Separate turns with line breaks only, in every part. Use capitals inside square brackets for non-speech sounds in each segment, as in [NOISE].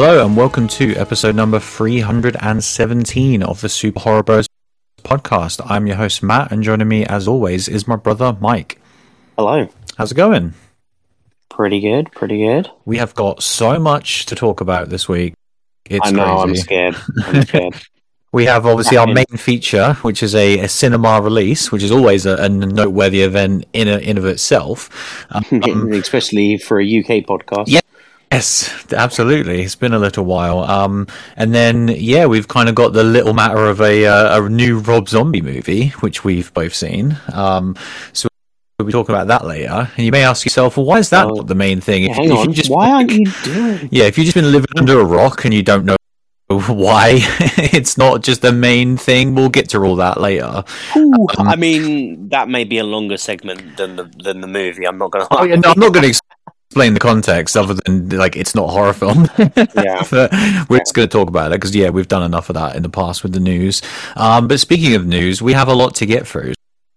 Hello, and welcome to episode number 317 of the Super Horror Bros podcast. I'm your host, Matt, and joining me, as always, is my brother, Mike.
Hello.
How's it going?
Pretty good, pretty good.
We have got so much to talk about this week. It's
I know,
crazy.
I'm scared. I'm [LAUGHS] scared.
We have obviously our main feature, which is a, a cinema release, which is always a, a noteworthy event in a, in of itself. [LAUGHS] Um,
Especially for a UK podcast.
Yeah. Yes, absolutely. It's been a little while. Um, and then yeah, we've kind of got the little matter of a uh, a new Rob Zombie movie, which we've both seen. Um, so we'll be talking about that later. And you may ask yourself, well, why is that not the main thing?
Yeah, hang on.
just
Why aren't you doing
yeah, if you've just been living under a rock and you don't know [LAUGHS] why [LAUGHS] it's not just the main thing, we'll get to all that later.
Ooh, I mean, that may be a longer segment than the than the movie. I'm not going to
Oh, yeah, no, I'm not going [LAUGHS] to explain the context other than like it's not a horror film. [LAUGHS]
Yeah. [LAUGHS]
but we're just going to talk about it because yeah, we've done enough of that in the past with the news. Um, but speaking of news, we have a lot to get through.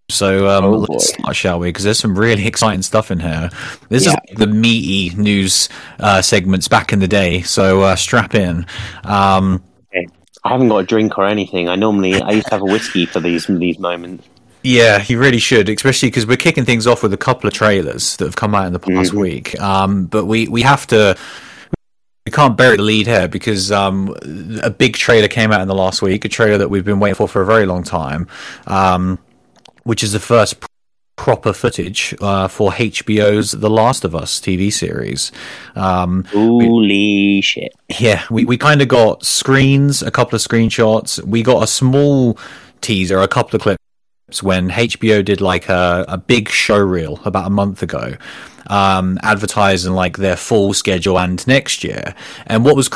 So um,
Oh,
let's start, shall we? Because there's some really [LAUGHS] exciting stuff in here. This
Yeah.
is the meaty news uh, segments back in the day. So uh, strap in. Um,
I haven't got a drink or anything. I normally I used to have a whiskey for these these moments.
Yeah, you really should, especially because we're kicking things off with a couple of trailers that have come out in the past
Mhm.
week. Um, but we, we have to. We can't bury the lead here because um, a big trailer came out in the last week, a trailer that we've been waiting for for a very long time, um, which is the first pr- proper footage uh, for HBO's The Last of Us TV series. Um,
Holy shit!
yeah, we, we kind of got screens, a couple of screenshots. We got a small teaser, a couple of clips when HBO did like a, a big show reel about a month ago, um, advertising like their full schedule and next year. And what was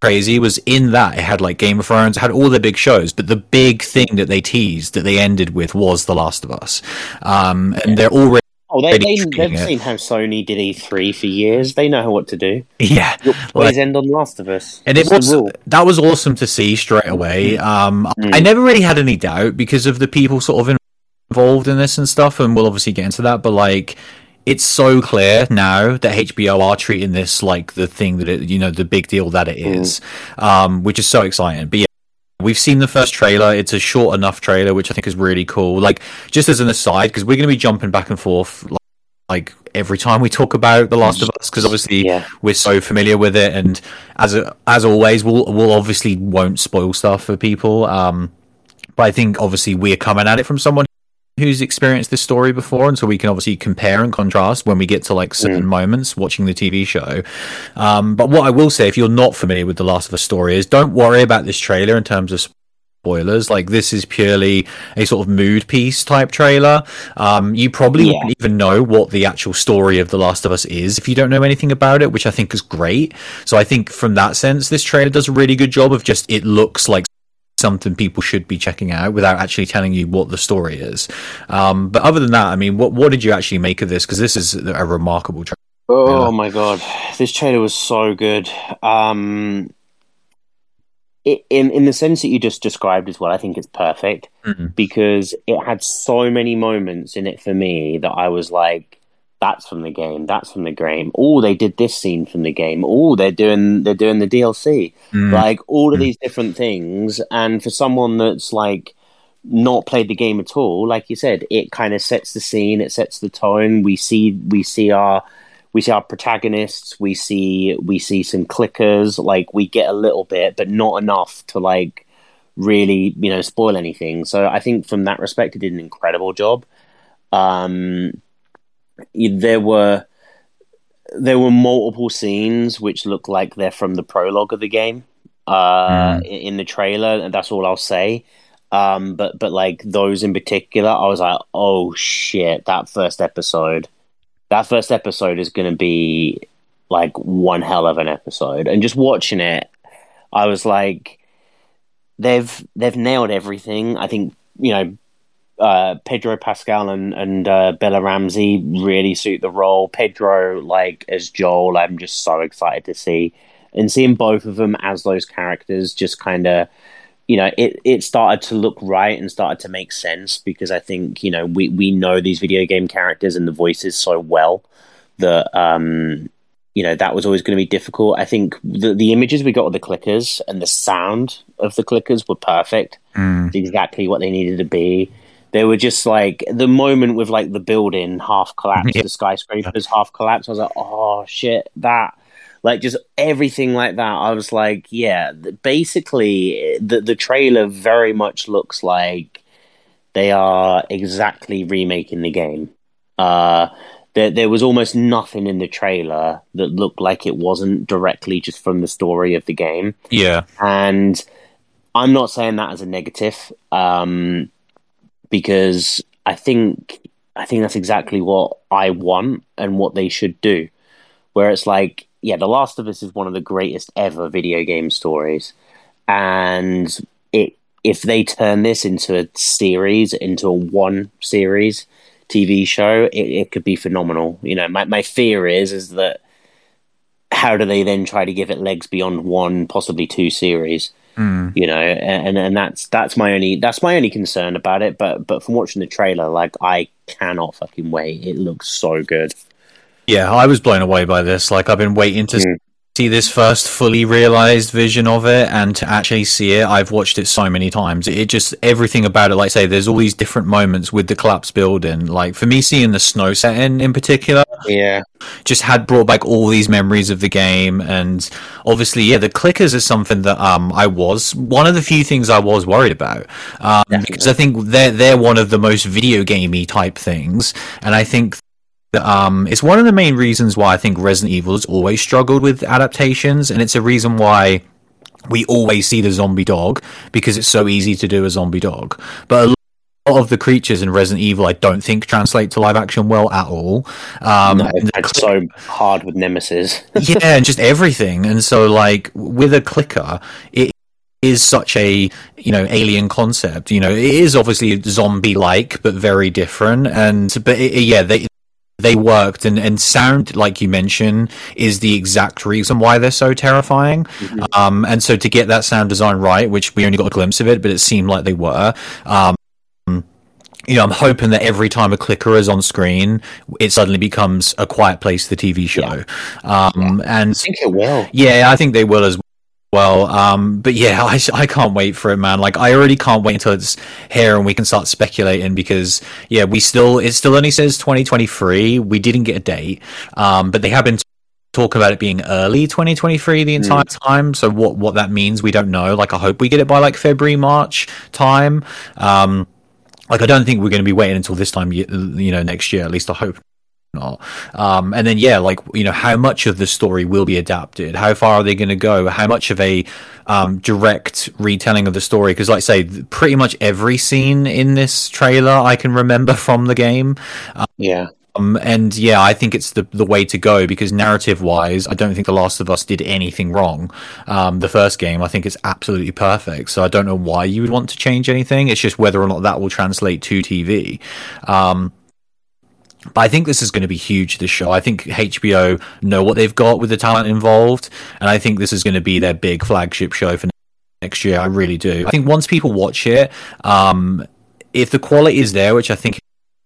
crazy was in that it had like Game of Thrones, it had all the big shows, but the big thing that they teased that they ended with was The Last of Us. Um, and they're already,
Oh, they, they, they've
it.
seen how Sony did E3 for years. They know what to do.
yeah.
Always end on Last of Us.
And it was that was awesome to see straight away. Um,
Mm.
I never really had any doubt because of the people sort of involved in this and stuff, and we'll obviously get into that. But like, it's so clear now that HBO are treating this like the thing that it, you know, the big deal that it is, um, which is so exciting. But yeah. We've seen the first trailer. It's a short enough trailer, which I think is really cool. Like, just as an aside, because we're going to be jumping back and forth like, like every time we talk about The Last of Us, because obviously
Yeah.
we're so familiar with it, and as a, as always, we'll we'll obviously won't spoil stuff for people. Um, but I think obviously we're coming at it from someone who's experienced this story before, and so we can obviously compare and contrast when we get to like certain
Mm.
moments watching the TV show. Um, but what I will say, if you're not familiar with the Last of Us story, is don't worry about this trailer in terms of spoilers. Like this is purely a sort of mood piece type trailer. Um, you probably
Yeah.
wouldn't even know what the actual story of The Last of Us is if you don't know anything about it, which I think is great. So I think from that sense, this trailer does a really good job of just it looks like something people should be checking out without actually telling you what the story is. Um, but other than that, I mean, what what did you actually make of this? Because this is a remarkable trailer.
Oh my god, this trailer was so good. Um, it, in in the sense that you just described as well, I think it's perfect
Mhm.
because it had so many moments in it for me that I was like, "That's from the game. That's from the game. Oh, they did this scene from the game. Oh, they're doing they're doing the DLC.
Mm.
Like all of
Mm.
these different things." And for someone that's like not played the game at all, like you said, it kind of sets the scene. It sets the tone. We see we see our we see our protagonists we see we see some clickers like we get a little bit but not enough to like really you know spoil anything so i think from that respect it did an incredible job um there were there were multiple scenes which look like they're from the prologue of the game uh
Mm.
in the trailer and that's all i'll say. Um but but like those in particular i was like oh shit that first episode that first episode is going to be like one hell of an episode. And just watching it i was like they've they've nailed everything. I think you know uh, Pedro Pascal and and uh, Bella Ramsey really suit the role. Pedro, like as Joel, I'm just so excited to see, and seeing both of them as those characters, just kind of, you know, it it started to look right and started to make sense because I think you know we we know these video game characters and the voices so well that um you know that was always going to be difficult. I think the the images we got of the clickers and the sound of the clickers were perfect.
Mm.
It's exactly what they needed to be. They were just like the moment with like the building half collapsed,
Yeah.
the skyscrapers half collapsed. I was like, oh shit, that like just everything like that. I was like, yeah, basically the the trailer very much looks like they are exactly remaking the game. Uh, there, there was almost nothing in the trailer that looked like it wasn't directly just from the story of the game.
Yeah.
And I'm not saying that as a negative, um, because I think I think that's exactly what I want and what they should do. Where it's like, yeah, The Last of Us is one of the greatest ever video game stories, and it if they turn this into a series, into a one series TV show, it, it could be phenomenal. You know, my my fear is is that how do they then try to give it legs beyond one, possibly two series?
Mm.
You know, and and that's that's my only that's my only concern about it. But but from watching the trailer, like I cannot fucking wait. It looks so good.
Yeah, I was blown away by this. Like, I've been waiting to
Mm.
See this first fully realized vision of it and to actually see it. I've watched it so many times. It just, everything about it, like I say, there's all these different moments with the collapse building. Like, for me, seeing the snow setting in particular
Yeah,
just had brought back all these memories of the game. And obviously, yeah, the clickers is something that um, I was, one of the few things I was worried about. Um, because I think they're, they're one of the most video gamey type things. And I think um, it's one of the main reasons why I think Resident Evil has always struggled with adaptations, and it's a reason why we always see the zombie dog because it's so easy to do a zombie dog. But a lot of the creatures in Resident Evil, I don't think translate to live action well at all. Um,
no, it's so hard with Nemesis. [LAUGHS]
yeah, and just everything. And so, like with a clicker, it is such a you know alien concept. You know, it is obviously zombie-like, but very different. And but it, yeah, they they worked and and sound like you mentioned is the exact reason why they're so terrifying. Um, and so to get that sound design right, which we only got a glimpse of it, but it seemed like they were. Um, you know, I'm hoping that every time a clicker is on screen, it suddenly becomes a quiet place, the TV show. Um, and
I think it will.
yeah, I think they will as well. Um, but yeah, [LAUGHS] I, I can't wait for it, man. Like, I already can't wait until it's here and we can start speculating because, yeah, we still, it still only says 2023. We didn't get a date. Um, but they have been talking about it being early 2023 the entire time. So what, what that means, we don't know. Like, I hope we get it by like February, March time. Um, like, I don't think we're going to be waiting until this time, you know, next year. At least I hope not. Um, and then yeah, like you know, how much of the story will be adapted? How far are they going to go? How much of a um, direct retelling of the story? Because, like I say, pretty much every scene in this trailer I can remember [LAUGHS] from the game.
Yeah,
Um, and yeah, I think it's the the way to go because narrative wise, I don't think The Last of Us did anything wrong. Um, the first game, I think it's absolutely perfect. So I don't know why you would want to change anything. It's just whether or not that will translate to TV. Um, but I think this is going to be huge. This show, I think HBO know what they've got with the talent involved, and I think this is going to be their big flagship show for next year. I really do. I think once people watch it, um, if the quality is there, which I think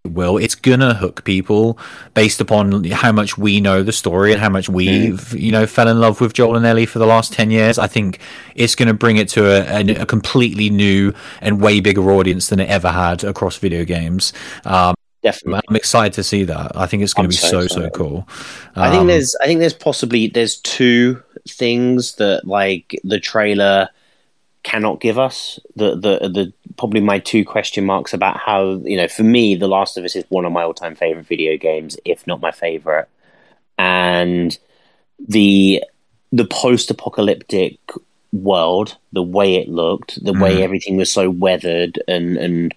it will, it's gonna hook people based upon how much we know the story and how much we've you know fell in love with Joel and Ellie for the last ten years. I think it's going to bring it to a, a, a completely new and way bigger audience than it ever had across video games. Um,
definitely.
I'm excited to see that. I think it's going
I'm
to be
so
so so cool.
I think
Um,
there's I think there's possibly there's two things that like the trailer cannot give us. The the the probably my two question marks about how you know for me The Last of Us is one of my all time favorite video games, if not my favorite, and the the post apocalyptic world, the way it looked, the way
Mm.
everything was so weathered and and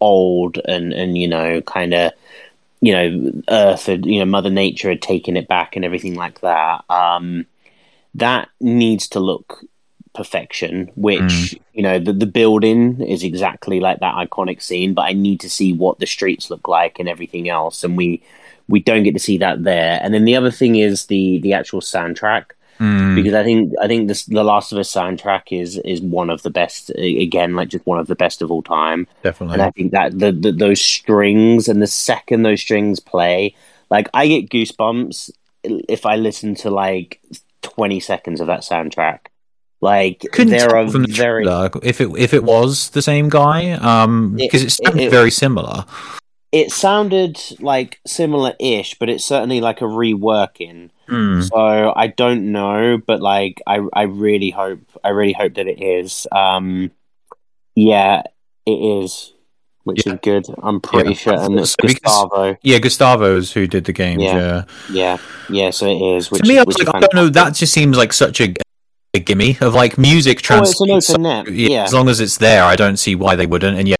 old and and you know kind of you know earth had you know mother nature had taken it back and everything like that um that needs to look perfection which
Mm.
you know the, the building is exactly like that iconic scene but i need to see what the streets look like and everything else and we we don't get to see that there and then the other thing is the the actual soundtrack
mm,
because I think I think this the Last of Us soundtrack is is one of the best again like just one of the best of all time
definitely.
and I think that the, the those strings and the second those strings play, like I get goosebumps if I listen to like twenty seconds of that soundtrack. Like
Couldn't
there are
the
very
if it if it was the same guy, um, because it, sounded
it-
very similar.
It sounded like similar-ish, but it's certainly like a reworking.
Hmm.
So I don't know, but like I I really hope I really hope that it is. Um yeah, it is. Which
Yeah.
is good. I'm pretty
Yeah.
sure and it's
So
Gustavo.
Yeah, Gustavo's who did the games.
Yeah.
Yeah.
Yeah. Yeah, so it is. Which
to me, I was like, I don't know. That just seems like such a, a gimme of like music
Oh, it's an open net. Yeah.
As long as it's there, I don't see why they wouldn't. And yeah,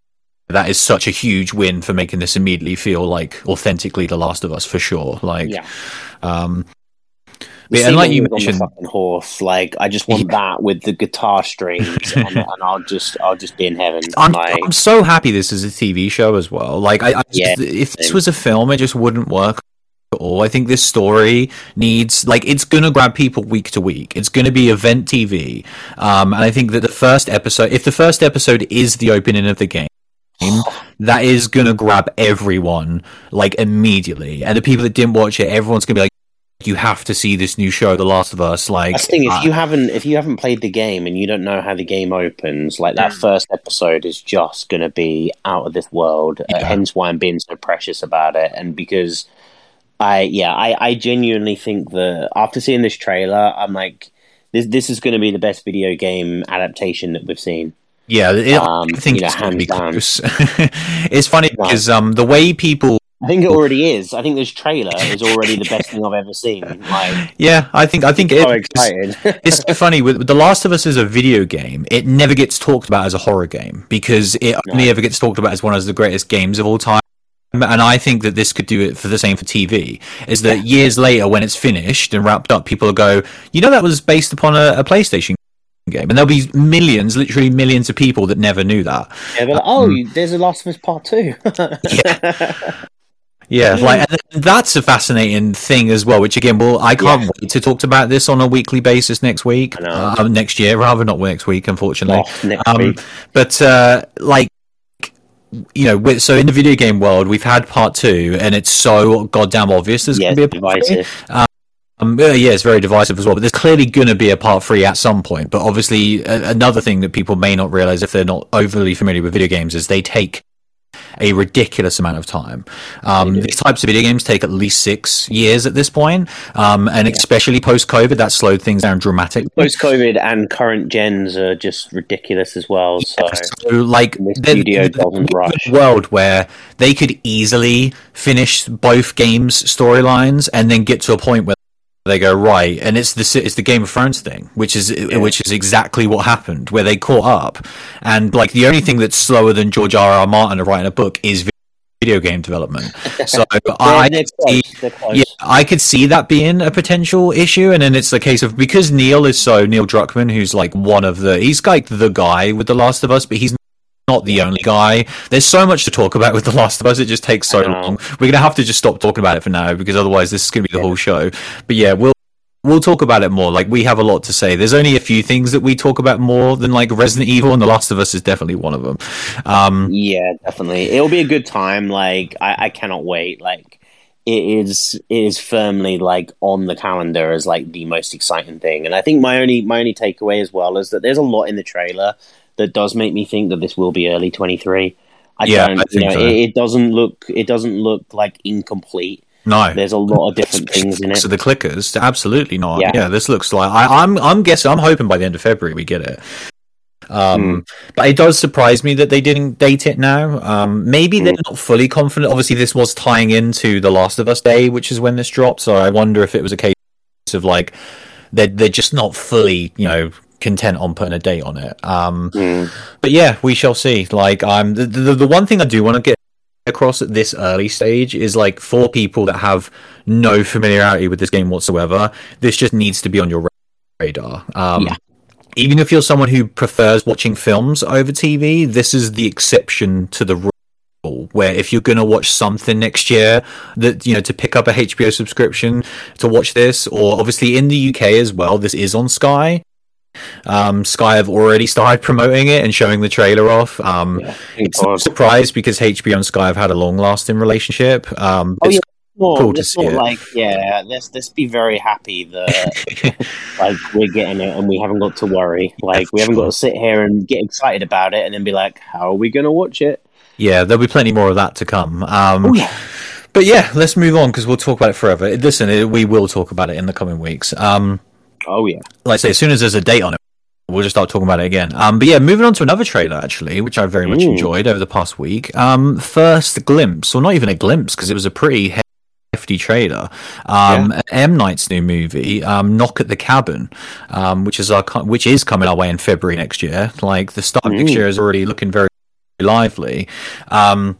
that is such a huge win for making this immediately feel like authentically The Last of Us for sure. Like,
Yeah.
um, Yeah, and like you
he on the
mentioned-
horse, like I just want that with the guitar strings, [LAUGHS] and, and I'll just, I'll just be in heaven.
I'm,
like,
I'm so happy this is a TV show as well. Like, I, I just,
Yeah,
if this was a film, it just wouldn't work at all. I think this story needs, like, it's going to grab people week to week. It's going to be event TV. Um, and I think that the first episode, if the first episode is the opening of the game, that is going to grab everyone, like, immediately. And the people that didn't watch it, everyone's going to be like, you have to see this new show, The Last of Us. Like,
That's the thing. If
uh,
you haven't, if you haven't played the game and you don't know how the game opens, like that first episode is just going to be out of this world. Uh, hence why I'm being so precious about it, and because I, yeah, I, I genuinely think that after seeing this trailer, I'm like, this, this is going to be the best video game adaptation that we've seen.
Yeah, it,
Um,
I think
you know,
it's going to be
down.
close. [LAUGHS] it's funny because um, the way people,
I think it already is. I think this trailer is already the best thing I've ever seen. Like, [LAUGHS]
yeah, I think I think it,
so [LAUGHS]
it's,
excited.
it's so funny with, with The Last of Us as a video game. It never gets talked about as a horror game because it only ever gets talked about as one of the greatest games of all time. And I think that this could do it for the same for TV. Is that years later, when it's finished and wrapped up, people will go, you know, that was based upon a, a PlayStation game, and there'll be millions, literally millions of people that never knew that.
yeah, like, oh, there's a Last of Us Part Two.
Yeah, [LAUGHS] like and that's a fascinating thing as well. Which again, well, I can't
Yeah.
wait to talk about this on a weekly basis next week, uh, next year, rather not next week, unfortunately.
Off next
Um,
week.
but uh, like, you know, so in the video game world, we've had part two, and it's so goddamn obvious there's
Yeah,
going to be a part three.
divisive.
Um, yeah, it's very divisive as well. But there's clearly going to be a part three at some point. But obviously, a- another thing that people may not realize if they're not overly familiar with video games is they take a ridiculous amount of time. Um, these types of video games take at least six years at this point, um, and especially post COVID, that slowed things down dramatically.
Post COVID and current gens are just ridiculous as well. So
So, like,
The studio doesn't rush.
world where they could easily finish both games' storylines and then get to a point where they go right, and it's the it's the Game of Thrones thing, which is which is exactly what happened, where they caught up, and like the only thing that's slower than George R. R. Martin writing a book is video game development. [LAUGHS] So I
they're, they're
see-
close. They're close.
yeah, I could see that being a potential issue, and then it's the case of because Neil is so Neil Druckmann, who's like one of the he's like the guy with The Last of Us, but he's not the only guy. There's so much to talk about with The Last of Us; it just takes so long. We're gonna have to just stop talking about it for now because otherwise this is gonna be the whole show. But yeah, we'll. We'll talk about it more. Like we have a lot to say. There's only a few things that we talk about more than like Resident Evil, and The Last of Us is definitely one of them. Um,
Yeah, definitely. It'll be a good time. Like I, I cannot wait. Like it is it is firmly like on the calendar as like the most exciting thing. And I think my only my only takeaway as well is that there's a lot in the trailer that does make me think that this will be early twenty three. I
Yeah,
don't
I
you know,
so.
it, it doesn't look it doesn't look like incomplete.
no,
There's a lot of different things in it.
So the clickers, absolutely not. Yeah,
Yeah.
this looks like I, I'm. I'm guessing. I'm hoping by the end of February we get it. Um, but it does surprise me that they didn't date it now. Um, maybe they're not fully confident. Obviously, this was tying into the Last of Us Day, which is when this dropped. So I wonder if it was a case of like they're they're just not fully, you know, content on putting a date on it. Um,
Mm.
but yeah, we shall see. Like, I'm the the, the one thing I do want to get across at this early stage is like for people that have no familiarity with this game whatsoever, this just needs to be on your radar. Um,
Yeah.
Even if you're someone who prefers watching films over TV, this is the exception to the rule. Where if you're going to watch something next year, that you know to pick up a HBO subscription to watch this, or obviously in the UK as well, this is on Sky. Um, Sky have already started promoting it and showing the trailer off. Um,
Yeah.
It's not a surprise because HBO and Sky have had a long-lasting relationship. Um,
Oh,
it's-
yeah. not,
cool to see it.
like yeah. Let's let's be very happy that like we're getting it and we haven't got to worry. Like we haven't got to sit here and get excited about it and then be like, how are we going to watch it?
Yeah, there'll be plenty more of that to come. Um,
Oh yeah.
But yeah, let's move on because we'll talk about it forever. Listen, it, we will talk about it in the coming weeks. Um,
Oh yeah.
like I say, as soon as there's a date on it, we'll just start talking about it again. Um, but yeah, moving on to another trailer actually, which I very much
Mm.
enjoyed over the past week. Um, first glimpse, or not even a glimpse, because it was a pretty hefty trailer. Um, M Night's new movie, um, Knock at the Cabin, um, which is our which is coming our way in February next year. Like the start of next
Mm.
year is already looking very lively. Um,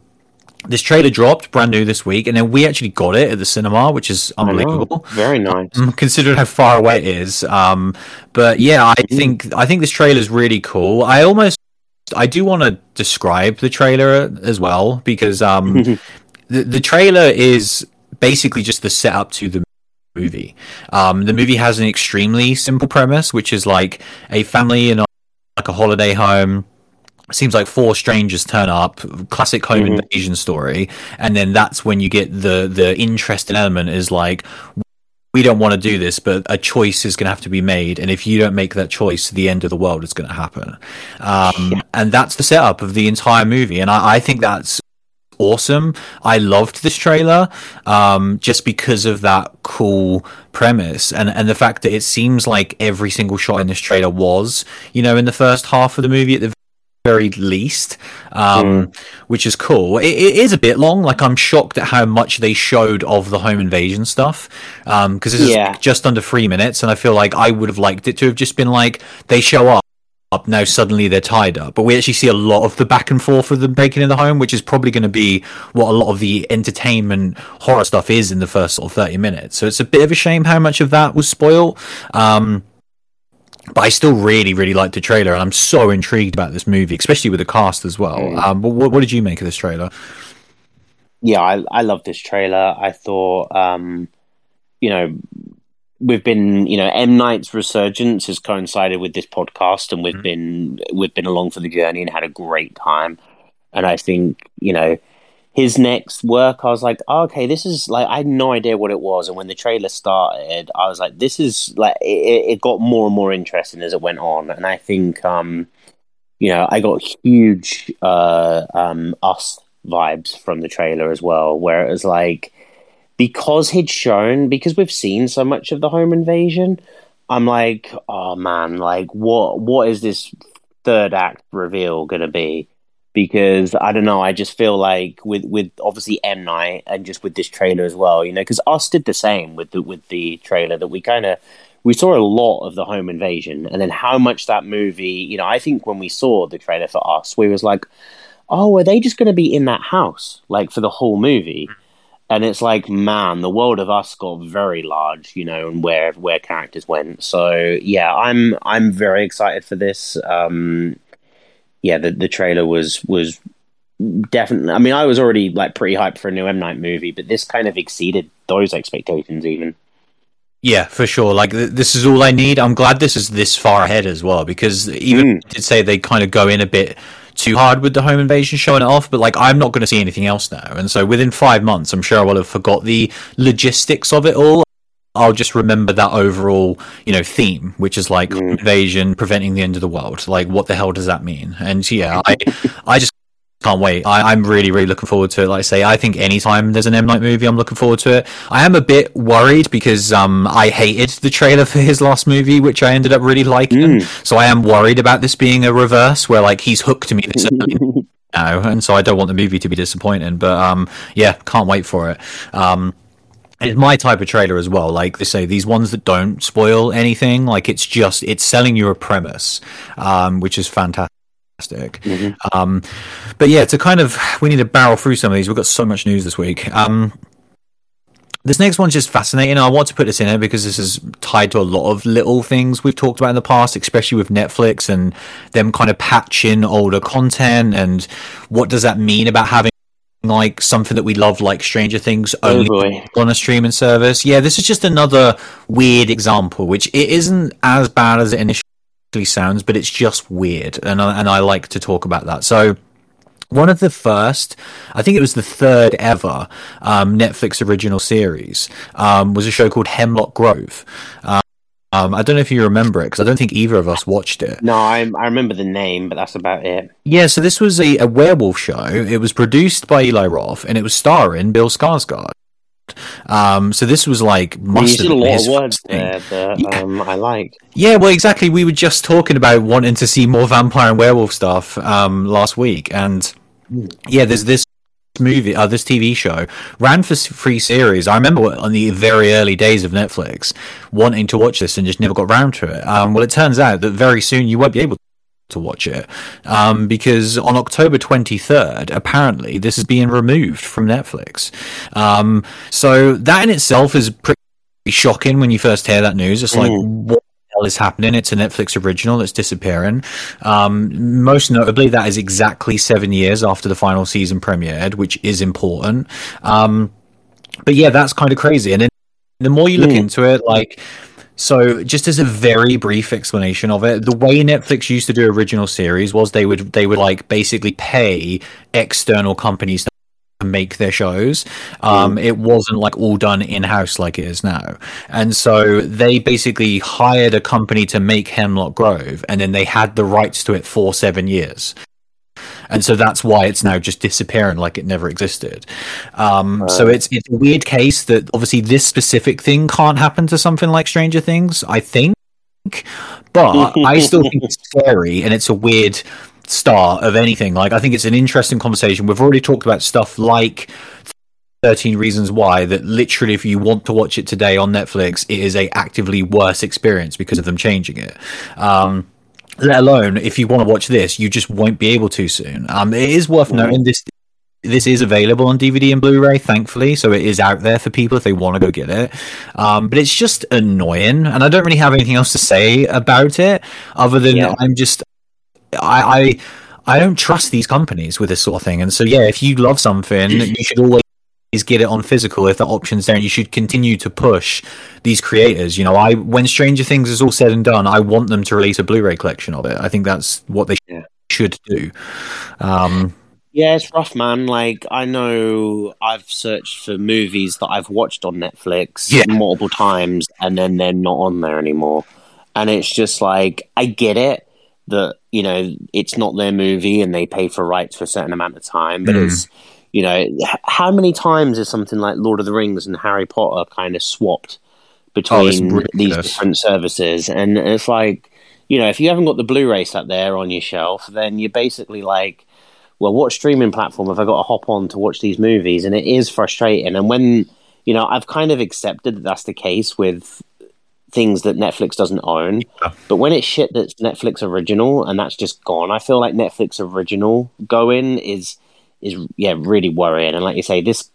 this trailer dropped brand new this week, and then we actually got it at the cinema, which is unbelievable.
Very nice.
Um, considering how far away it is. Um, but yeah, I think I think this trailer is really cool. I almost I do want to describe the trailer as well because um, [LAUGHS] the the trailer is basically just the setup to the movie. Um, the movie has an extremely simple premise, which is like a family in a, like a holiday home. Seems like four strangers turn up, classic home
Mhm.
invasion story, and then that's when you get the the interesting element is like we don't want to do this, but a choice is going to have to be made, and if you don't make that choice, the end of the world is going to happen. Um, And that's the setup of the entire movie, and I, I think that's awesome. I loved this trailer um, just because of that cool premise and and the fact that it seems like every single shot in this trailer was, you know, in the first half of the movie at the very least, um, which is cool. It, it is a bit long. Like I'm shocked at how much they showed of the home invasion stuff because this
Yeah.
is just under three minutes, and I feel like I would have liked it to have just been like they show up. Up now, suddenly they're tied up, but we actually see a lot of the back and forth of them breaking in the home, which is probably going to be what a lot of the entertainment horror stuff is in the first sort of thirty minutes. So it's a bit of a shame how much of that was spoiled. Um, but I still really, really like the trailer, and I'm so intrigued about this movie, especially with the cast as well.
Mm.
Um, what, what did you make of this trailer?
yeah, I I love this trailer. I thought, um, you know, we've been, you know, M Night's resurgence has coincided with this podcast, and we've
Mhm.
been we've been along for the journey and had a great time. And I think, you know, his next work, I was like, oh, okay, this is like I had no idea what it was, and when the trailer started, I was like, this is like it, it got more and more interesting as it went on, and I think, um, you know, I got huge uh, um, us vibes from the trailer as well, where it was like because he'd shown because we've seen so much of the home invasion, I'm like, oh man, like what what is this third act reveal gonna be? Because I don't know, I just feel like with with obviously M Night and just with this trailer as well, you know, because us did the same with the with the trailer that we kind of we saw a lot of the home invasion and then how much that movie you know i think when we saw the trailer for us we was like oh are they just going to be in that house like for the whole movie? And it's like man the world of us got very large you know and where where characters went. So yeah i'm i'm very excited for this. Um yeah the, the trailer was was definitely i mean i was already like pretty hyped for a new m night movie but this kind of exceeded those expectations even
Yeah, for sure. Like th- this is all I need. I'm glad this is this far ahead as well because even
Mm.
did say they kind of go in a bit too hard with the home invasion showing it off, but like I'm not going to see anything else now, and so within five months, I'm sure I will have forgot the logistics of it all. I'll just remember that overall, you know, theme, which is like home invasion, preventing the end of the world. Like, what the hell does that mean? And yeah, I, I just can't wait. I, I'm really, really looking forward to it. Like I say, I think anytime there's an M Night movie, I'm looking forward to it. I am a bit worried because um, I hated the trailer for his last movie, which I ended up really liking. So I am worried about this being a reverse, where like he's hooked me this [LAUGHS] now, and so I don't want the movie to be disappointing. But um, yeah, can't wait for it. Um, it's my type of trailer as well. Like they say, these ones that don't spoil anything, like it's just it's selling you a premise, um, which is fantastic. Um, but yeah, to kind of we need to barrel through some of these. We've got so much news this week. Um, this next one's just fascinating. I want to put this in here because this is tied to a lot of little things we've talked about in the past, especially with Netflix and them kind of patching older content. And what does that mean about having like something that we love, like Stranger Things,
Oh,
only
boy.
on a streaming service? Yeah, this is just another weird example, which it isn't as bad as it initially sounds, but it's just weird, and I, and I like to talk about that. So one of the first, I think it was the third ever um, Netflix original series, um, was a show called Hemlock Grove. Um, um I don't know if you remember it because I don't think either of us watched it.
No, I, I remember the name, but that's about it.
Yeah, so this was a, a werewolf show. It was produced by Eli Roth and it was starring Bill Skarsgård. Um, so this was like
must have a lot of words there that yeah. um, I like.
Yeah, well, exactly. We were just talking about wanting to see more vampire and werewolf stuff um, last week, and yeah, there's this movie, uh, this TV show ran for free series. I remember on the very early days of Netflix wanting to watch this and just never got round to it. Um, well, it turns out that very soon you won't be able to watch it um, because on October 23rd, apparently this is being removed from Netflix. Um, so that in itself is pretty shocking when you first hear that news. It's like, mm. what hell is happening? It's a Netflix original that's disappearing. Um, most notably, that is exactly seven years after the final season premiered, which is important. Um, but yeah, that's kind of crazy. And then the more you look mm. into it, like, so just as a very brief explanation of it, the way Netflix used to do original series was they would they would like basically pay external companies make their shows. Um, mm. It wasn't like all done in house like it is now. And so they basically hired a company to make Hemlock Grove, and then they had the rights to it for seven years. And so that's why it's now just disappearing like it never existed. Um, So it's it's a weird case that obviously this specific thing can't happen to something like Stranger Things, I think. But I still think it's [LAUGHS] scary and it's a weird start of anything. Like I think it's an interesting conversation. We've already talked about stuff like 13 reasons why that literally if you want to watch it today on Netflix it is a actively worse experience because of them changing it. Um, let alone if you want to watch this you just won't be able to soon. Um, it is worth noting this this is available on DVD and Blu-ray, thankfully, so it is out there for people if they want to go get it. Um, but it's just annoying, and I don't really have anything else to say about it other than yeah. I'm just I, I I don't trust these companies with this sort of thing. And so yeah, if you love something, you should always get it on physical if the option's there and you should continue to push these creators you know. I when stranger things is all said and done i want them to release a blu-ray collection of it. I think that's what they yeah. should do. Um
yeah it's rough man. Like i know i've searched for movies that i've watched on netflix yeah. multiple times and then they're not on there anymore. And it's just like i get it that you know it's not their movie and they pay for rights for a certain amount of time but mm. it's you know how many times is something like lord of the rings and harry potter kind of swapped between oh, these different services? And it's like you know if you haven't got the blu-ray sat there on your shelf then you're basically like well what streaming platform have i got to hop on to watch these movies? And it is frustrating. And when you know i've kind of accepted that that's the case with things that Netflix doesn't own. Yeah. But when it's shit that's Netflix original and that's just gone, I feel like Netflix original going is is yeah really worrying. And like you say, this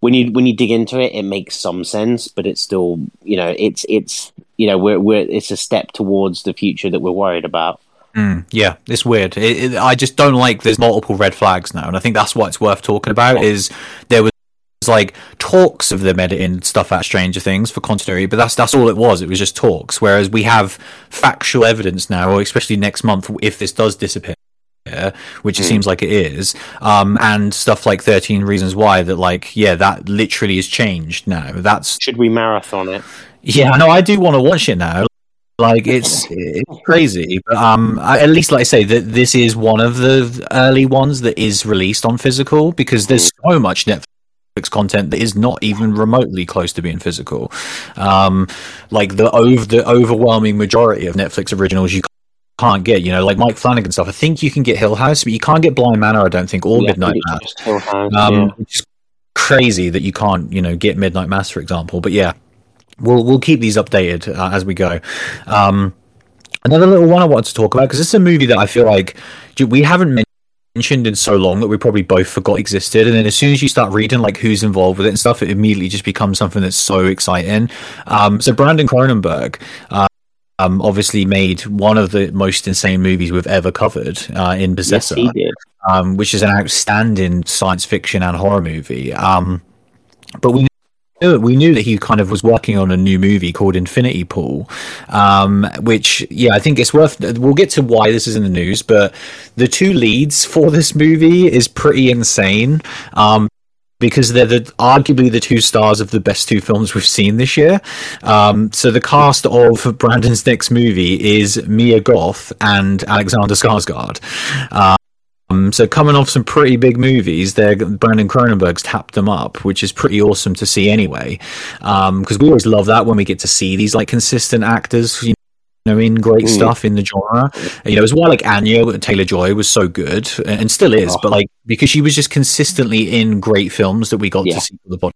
when you when you dig into it, it makes some sense, but it's still you know it's it's you know we're we're it's a step towards the future that we're worried about.
Mm, yeah, it's weird. It, it, I just don't like there's multiple red flags now, and I think that's what it's worth talking about. Is there was like talks of them editing stuff at Stranger Things for continuity, but that's that's all it was. It was just talks. Whereas we have factual evidence now, or especially next month, if this does disappear, which it mm. seems like it is, um, and stuff like Thirteen Reasons Why. That like, yeah, that literally is changed now. That's
should we marathon it?
Yeah, no, I do want to watch it now. Like it's [LAUGHS] it's crazy, but um, I, at least like I say that this is one of the early ones that is released on physical because there's hmm. so much Netflix content that is not even remotely close to being physical. Um, like the over the overwhelming majority of Netflix originals you can't get. You know, like Mike Flanagan stuff. I think you can get Hill House, but you can't get Bly Manor. I don't think or yeah, Midnight Mass. um, yeah. Which is crazy that you can't you know get Midnight Mass for example. But yeah, we'll we'll keep these updated uh, as we go. Um, another little one I wanted to talk about because this is a movie that I feel like we haven't mentioned in so long that we probably both forgot existed. And then as soon as you start reading like who's involved with it and stuff, it immediately just becomes something that's so exciting. Um, so Brandon Cronenberg. Uh, um, obviously made one of the most insane movies we've ever covered uh, in Possessor, yes, um, which is an outstanding science fiction and horror movie. Um, but we we knew that he kind of was working on a new movie called Infinity Pool, um, which yeah, I think it's worth. We'll get to why this is in the news, but the two leads for this movie is pretty insane. Um, because they're the, arguably the two stars of the best two films we've seen this year. Um, so the cast of Brandon's next movie is Mia Goth and Alexander Skarsgård. Um, so coming off some pretty big movies, there Brandon Cronenberg's tapped them up, which is pretty awesome to see anyway. Because um, we always love that when we get to see these like consistent actors. You know, in great mm. stuff in the genre. You know, as well like Anya Taylor Joy was so good and still is, oh. but like because she was just consistently in great films that we got yeah. to see for the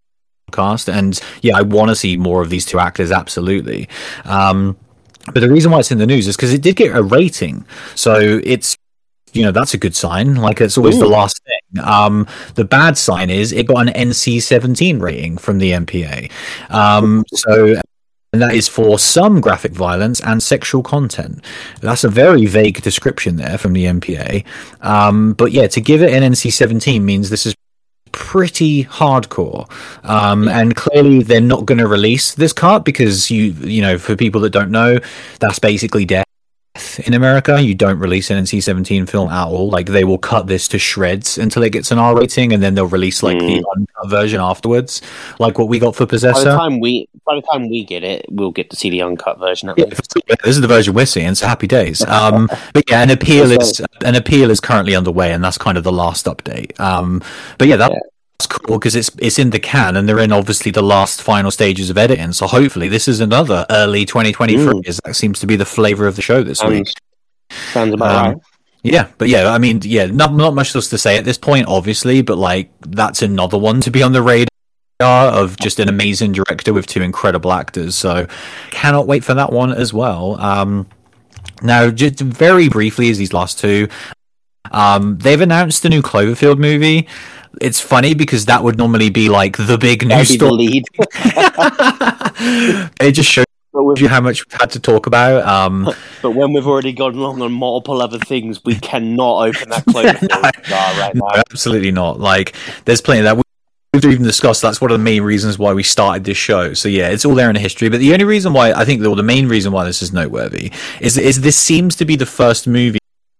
podcast. And yeah, I want to see more of these two actors. Absolutely. Um, but the reason why it's in the news is because it did get a rating, so it's you know that's a good sign. Like it's always Ooh. the last thing. Um, the bad sign is it got an NC-17 rating from the MPA. Um, so and that is for some graphic violence and sexual content. That's a very vague description there from the MPA. Um, but yeah, to give it an NC-17 means this is pretty hardcore. Um, and clearly they're not going to release this cart because you, you know, for people that don't know, that's basically death in America. You don't release an NC-17 film at all. Like they will cut this to shreds until it gets an R rating, and then they'll release like mm. the uncut version afterwards, like what we got for Possessor.
By the time we, by the time we get it, we'll get to see the uncut version.
Yeah, this is the version we're seeing. So happy days. Um, [LAUGHS] but yeah, an appeal is an appeal is currently underway, and that's kind of the last update. Um, but yeah, that. Yeah cool because it's it's in the can and they're in obviously the last final stages of editing. So hopefully this is another early 2023. Mm. That seems to be the flavor of the show this
sounds,
week.
Sounds about um, right.
Yeah, but yeah, I mean, yeah, not not much else to say at this point, obviously, but like that's another one to be on the radar of just an amazing director with two incredible actors. So cannot wait for that one as well. Um, now, just very briefly, as these last two, um, they've announced the new Cloverfield movie it's funny because that would normally be like the big news story. lead. [LAUGHS] it just shows you how much we've had to talk about. Um, [LAUGHS]
but when we've already gone along on multiple other things, we cannot open that closed [LAUGHS] no, right now. No,
absolutely not. Like, there's plenty of that. We've even discussed that's one of the main reasons why we started this show. So yeah, it's all there in the history. But the only reason why I think, or the main reason why this is noteworthy is is this seems to be the first movie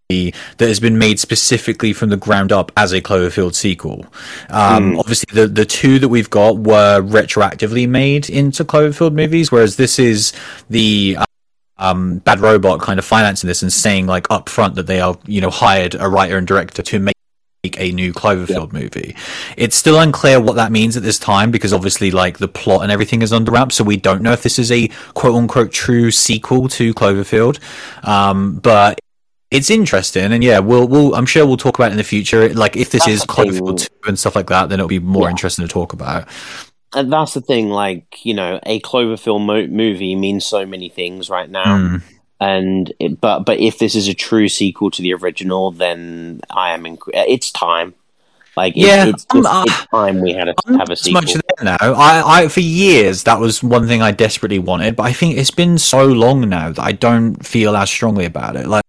that has been made specifically from the ground up as a Cloverfield sequel. Um, mm. Obviously, the the two that we've got were retroactively made into Cloverfield movies, whereas this is the um, Bad Robot kind of financing this and saying like up front that they are you know hired a writer and director to make a new Cloverfield yeah. movie. It's still unclear what that means at this time because obviously like the plot and everything is under wraps, so we don't know if this is a quote unquote true sequel to Cloverfield. Um, but it's interesting, and yeah, we'll we'll I'm sure we'll talk about it in the future. Like if this that's is Cloverfield two and stuff like that, then it'll be more yeah. interesting to talk about.
And that's the thing, like you know, a Cloverfield mo- movie means so many things right now. Mm. And it, but but if this is a true sequel to the original, then I am. Inc- it's time. Like yeah, it's, just, uh, it's time we had to have a sequel. Much
now. I, I for years that was one thing I desperately wanted, but I think it's been so long now that I don't feel as strongly about it. Like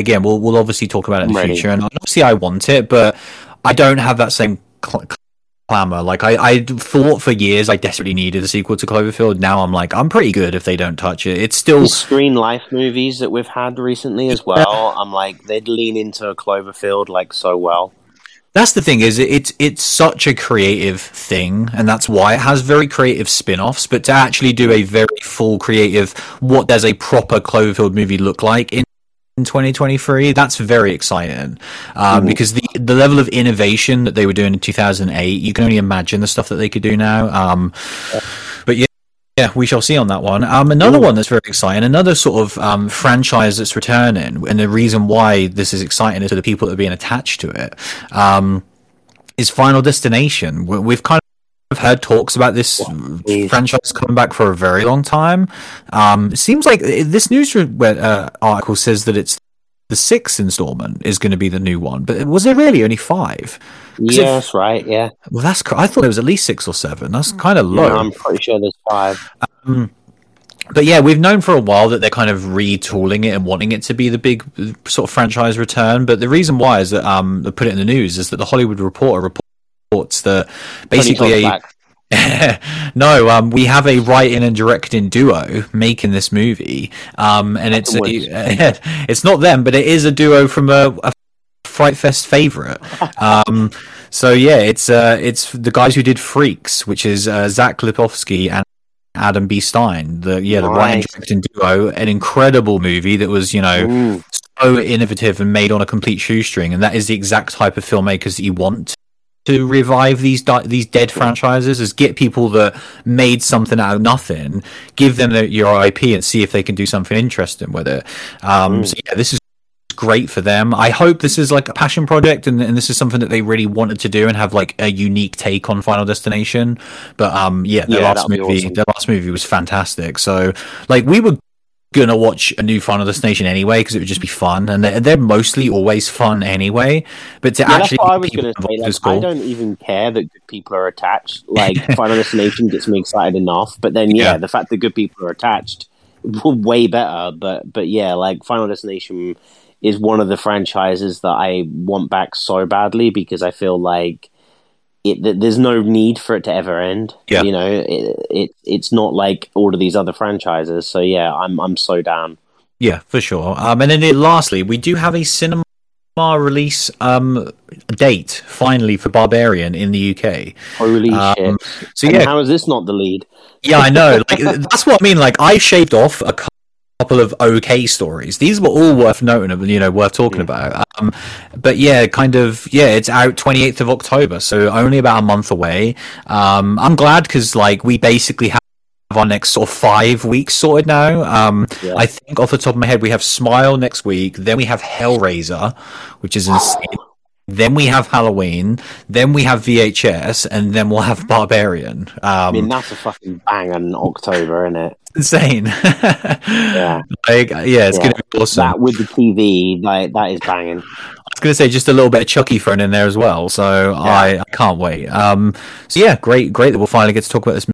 again, we'll we'll obviously talk about it in the Ready. future, and obviously I want it, but I don't have that same cl- clamor. Like I, I thought for years I desperately needed a sequel to Cloverfield. Now I'm like, I'm pretty good if they don't touch it. It's still
the screen life movies that we've had recently as well. I'm like, they'd lean into Cloverfield like so well.
That's the thing is it's it's such a creative thing, and that's why it has very creative spin-offs. But to actually do a very full creative, what does a proper Cloverfield movie look like in in 2023. That's very exciting um, because the the level of innovation that they were doing in 2008, you can only imagine the stuff that they could do now. Um, but yeah. Yeah, we shall see on that one. Um, another Ooh. one that's very exciting, another sort of um, franchise that's returning, and the reason why this is exciting is to the people that are being attached to it. Um, is Final Destination. We've kind I've heard talks about this yeah, franchise coming back for a very long time. Um, it seems like this news uh, article says that it's the sixth installment is going to be the new one, but was there really only five?
Yes, if, right. Yeah.
Well, that's. I thought it was at least six or seven. That's kind of low.
I'm pretty sure there's five. Um,
but yeah, we've known for a while that they're kind of retooling it and wanting it to be the big sort of franchise return. But the reason why is that um, they put it in the news is that the Hollywood Reporter report reports that basically [LAUGHS] no, um, we have a writing and directing duo making this movie, um, and it's a, [LAUGHS] it's not them, but it is a duo from a, a Fright Fest favorite. [LAUGHS] Um, so yeah, it's uh, it's the guys who did Freaks, which is uh, Zach Lipovsky and Adam B. Stein. The yeah, the nice. writing directing duo, an incredible movie that was you know Ooh. so innovative and made on a complete shoestring, and that is the exact type of filmmakers that you want to revive these di- these dead franchises is get people that made something out of nothing, give them the, your IP, and see if they can do something interesting with it. Um, mm. So yeah, this is great for them. I hope this is like a passion project, and, and, this is something that they really wanted to do and have like a unique take on Final Destination. But um, yeah, their yeah, last movie, awesome. their last movie was fantastic. So like we were gonna watch a new Final Destination anyway because it would just be fun, and they're, they're mostly always fun anyway. But to yeah, actually,
I was gonna say, like, cool. I don't even care that good people are attached. [LAUGHS] Like Final Destination gets me excited enough, but then yeah, yeah, the fact that good people are attached, way better. But but yeah, like Final Destination is one of the franchises that I want back so badly because I feel like it, there's no need for it to ever end. Yeah. You know, it, it it's not like all of these other franchises. So yeah, I'm I'm so down.
Yeah, for sure. Um, and then it, lastly, we do have a cinema release um date finally for Barbarian in the UK.
Holy um, shit! So and yeah, how is this not the lead?
Yeah, I know. Like [LAUGHS] that's what I mean. Like I shaved off a couple of okay stories. These were all worth noting, and you know, worth talking mm. about. Um, but yeah, kind of, yeah, it's out 28th of October, so only about a month away. Um, I'm glad because, like, we basically have our next sort of five weeks sorted now. Um, yeah. I think off the top of my head, we have Smile next week, then we have Hellraiser, which is insane. Then we have Halloween. Then we have VHS, and then we'll have Barbarian. Um, I
mean, that's a fucking bang in October, isn't it?
Insane.
yeah, [LAUGHS]
like, yeah, it's yeah. gonna be awesome.
That with the TV, like that is banging.
I was gonna say just a little bit of Chucky thrown in there as well, so yeah. I, I can't wait. Um, so yeah, great, great that we'll finally get to talk about this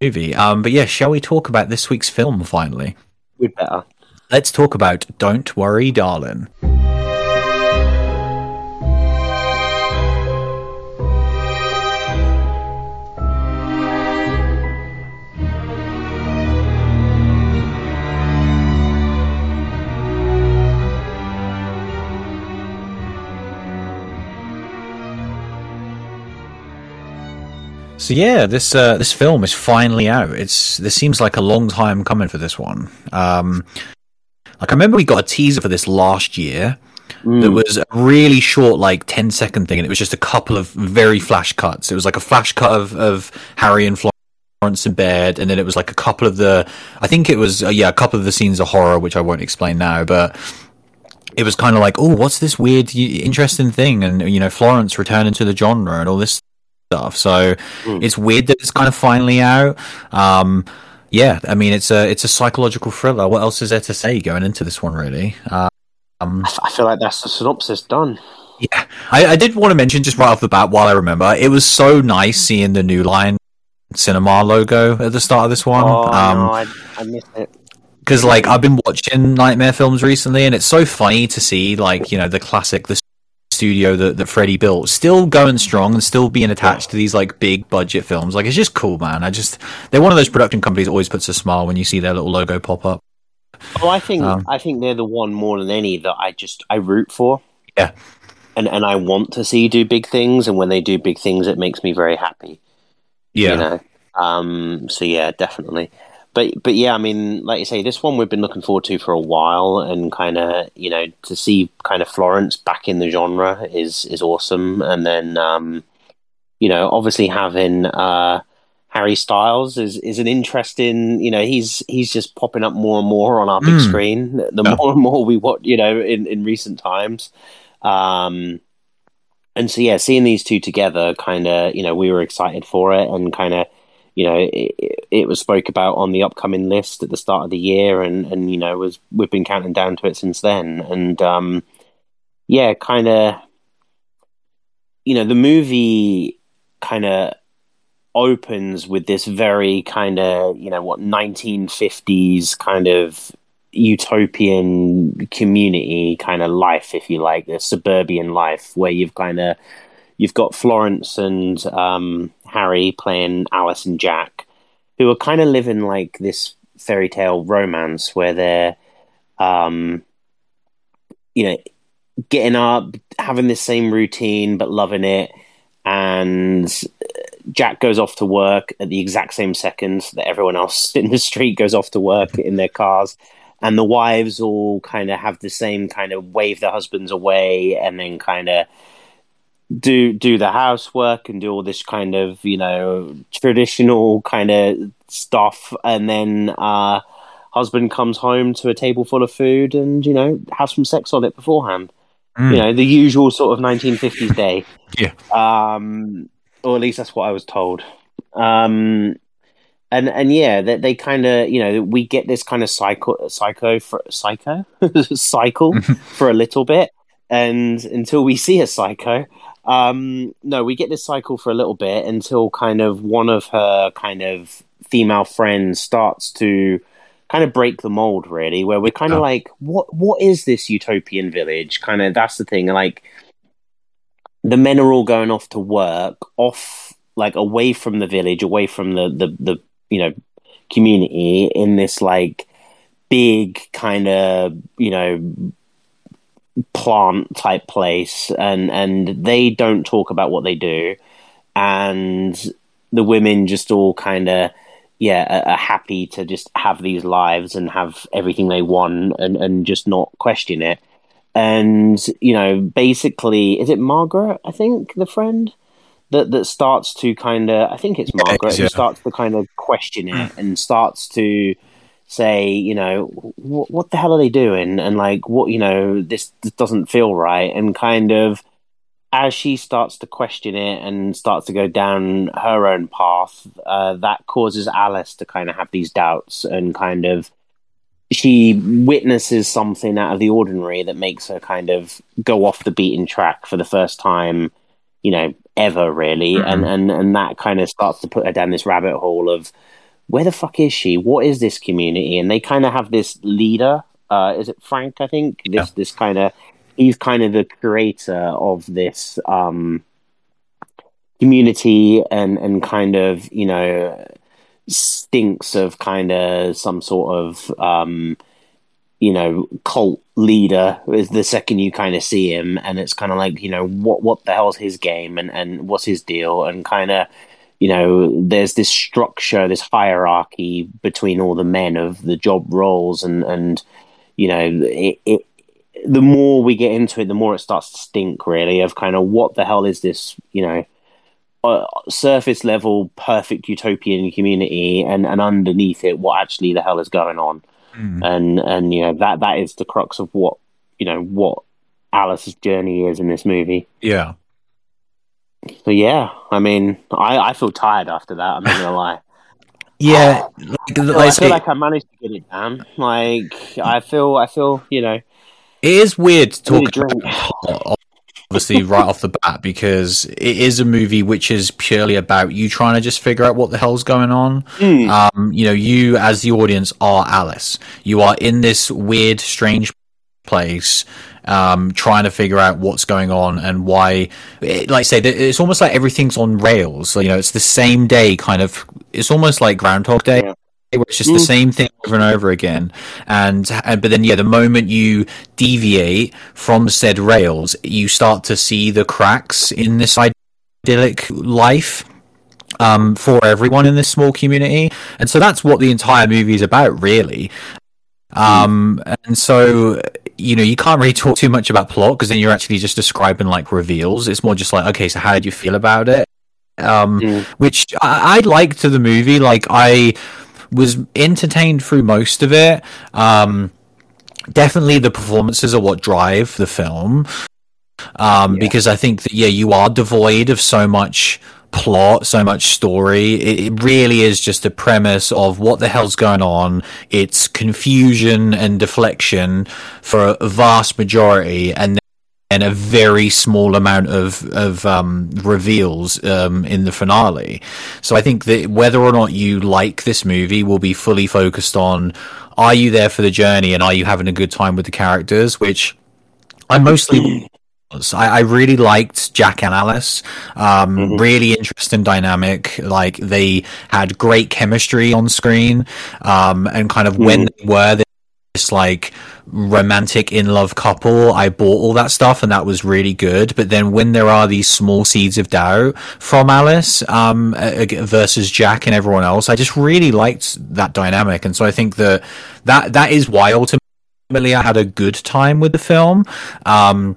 movie. Um, but yeah, shall we talk about this week's film finally?
We'd better.
Let's talk about Don't Worry, Darling. So yeah, this uh, this film is finally out. It's this seems like a long time coming for this one. Um, like I remember we got a teaser for this last year. Mm. That was a really short, like 10 second thing, and it was just a couple of very flash cuts. It was like a flash cut of, of Harry and Florence in bed, and then it was like a couple of the, I think it was, uh, yeah, a couple of the scenes of horror, which I won't explain now, but it was kind of like, oh, what's this weird, interesting thing? And, you know, Florence returning to the genre and all this stuff. So mm. it's weird that it's kind of finally out. Um, yeah, I mean it's a it's a psychological thriller. What else is there to say going into this one? Really, um,
I feel like that's the synopsis done.
Yeah, I, I, did want to mention just right off the bat while I remember, it was so nice seeing the New Line Cinema logo at the start of this one.
Oh um, no, I, I missed it
because like I've been watching nightmare films recently, and it's so funny to see like you know the classic the studio that, that Freddy built still going strong and still being attached to these like big budget films. Like it's just cool, man. I just they're one of those production companies that always puts a smile when you see their little logo pop up.
Oh, I think um, I think they're the one more than any that I just I root for.
Yeah.
And and I want to see do big things and when they do big things it makes me very happy.
Yeah.
You know? Um so yeah, definitely but but yeah, I mean, like you say, this one we've been looking forward to for a while, and kind of you know to see kind of Florence back in the genre is is awesome, and then um, you know obviously having uh, Harry Styles is is an interesting, you know, he's he's just popping up more and more on our big mm. screen the yeah. more and more we watch, you know, in in recent times. Um, and so yeah, seeing these two together, kind of, you know, we were excited for it, and kind of you know, it, it, was spoke about on the upcoming list at the start of the year, and and you know, was we've been counting down to it since then, and um, yeah, kind of, you know, the movie kind of opens with this very kind of you know what 1950s kind of utopian community kind of life if you like the suburban life where you've kind of you've got Florence and um, Harry playing Alice and Jack, who are kind of living like this fairy tale romance where they're, um, you know, getting up, having the same routine but loving it, and Jack goes off to work at the exact same second that everyone else [LAUGHS] in the street goes off to work in their cars. And the wives all kind of have the same kind of wave their husbands away and then kind of do do the housework and do all this kind of you know traditional kind of stuff. And then uh husband comes home to a table full of food and you know have some sex on it beforehand. Mm. you know the usual sort of 1950s day. [LAUGHS]
Yeah.
Um or at least that's what i was told. Um and and yeah they, they kind of you know we get this kind of psycho psycho for, psycho? [LAUGHS] Cycle [LAUGHS] for a little bit. And until we see a psycho um, no, we get this cycle for a little bit until kind of one of her kind of female friends starts to kind of break the mold, really, where we're kind of oh. like, what what is this utopian village? Kind of that's the thing. Like the men are all going off to work, off like away from the village, away from the the, the you know community in this like big kind of you know plant type place and and they don't talk about what they do. And the women just all kind of yeah are, are, happy to just have these lives and have everything they want and and just not question it. And you know basically is it margaret i think the friend that that starts to kind of i think it's margaret yeah. who starts to kind of question it mm. and starts to say, you know, what, what the hell are they doing? And like, what, you know, this, this doesn't feel right. And kind of, as she starts to question it and starts to go down her own path, uh, that causes Alice to kind of have these doubts and kind of she witnesses something out of the ordinary that makes her kind of go off the beaten track for the first time, you know, ever really, mm-hmm. and and and that kind of starts to put her down this rabbit hole of where the fuck is she? What is this community? And they kind of have this leader. Uh, is it Frank? I think this yeah. this kind of he's kind of the creator of this um, community and and kind of you know stinks of kind of some sort of um, you know cult leader is the second you kind of see him and it's kind of like you know what what the hell's his game and and what's his deal and kind of you know, there's this structure, this hierarchy between all the men of the job roles, and and you know, it, it the more we get into it, the more it starts to stink. Really, of kind of what the hell is this? You know, uh, surface level perfect utopian community, and and underneath it, what actually the hell is going on? Mm. And and you know that that is the crux of what you know what Alice's journey is in this movie.
Yeah.
So yeah, I mean, I, I feel tired after that. I'm not gonna lie. [LAUGHS]
Yeah,
like, I, I feel like I managed to get it down. Like I feel, I feel, you know, it
is weird to talk about, obviously right off the bat because it is a movie which is purely about you trying to just figure out what the hell's going on. Mm. Um, you know, you as the audience are Alice. You are in this weird, strange place um, trying to figure out what's going on and why. It, like I say, it's almost like everything's on rails. So, you know, it's the same day, kind of. It's almost like Groundhog Day. Yeah. Where it's just mm. the same thing over and over again, and, and but then yeah, the moment you deviate from said rails, you start to see the cracks in this idyllic life um, for everyone in this small community. And so that's what the entire movie is about, really. Um, and so you know, you can't really talk too much about plot because then you're actually just describing like reveals. It's more just like, okay, so how did you feel about it? Um, mm. which I, I liked to the movie. Like I was entertained through most of it. Um, definitely the performances are what drive the film. Um, yeah. because I think that, yeah, you are devoid of so much plot, so much story. It, it, really is just a premise of what the hell's going on. It's confusion and deflection for a vast majority, and then a very small amount of of um, reveals um, in the finale. So I think that whether or not you like this movie will be fully focused on: are you there for the journey, and are you having a good time with the characters? Which I mostly [CLEARS THROAT] I, I really liked Jack and Alice. Um, mm-hmm. Really interesting dynamic. Like they had great chemistry on screen, um, and kind of mm-hmm. when they were this like romantic in love couple, I bought all that stuff, and that was really good. But then when there are these small seeds of doubt from Alice um, versus Jack and everyone else, I just really liked that dynamic, and so I think that that that is why ultimately I had a good time with the film. Um,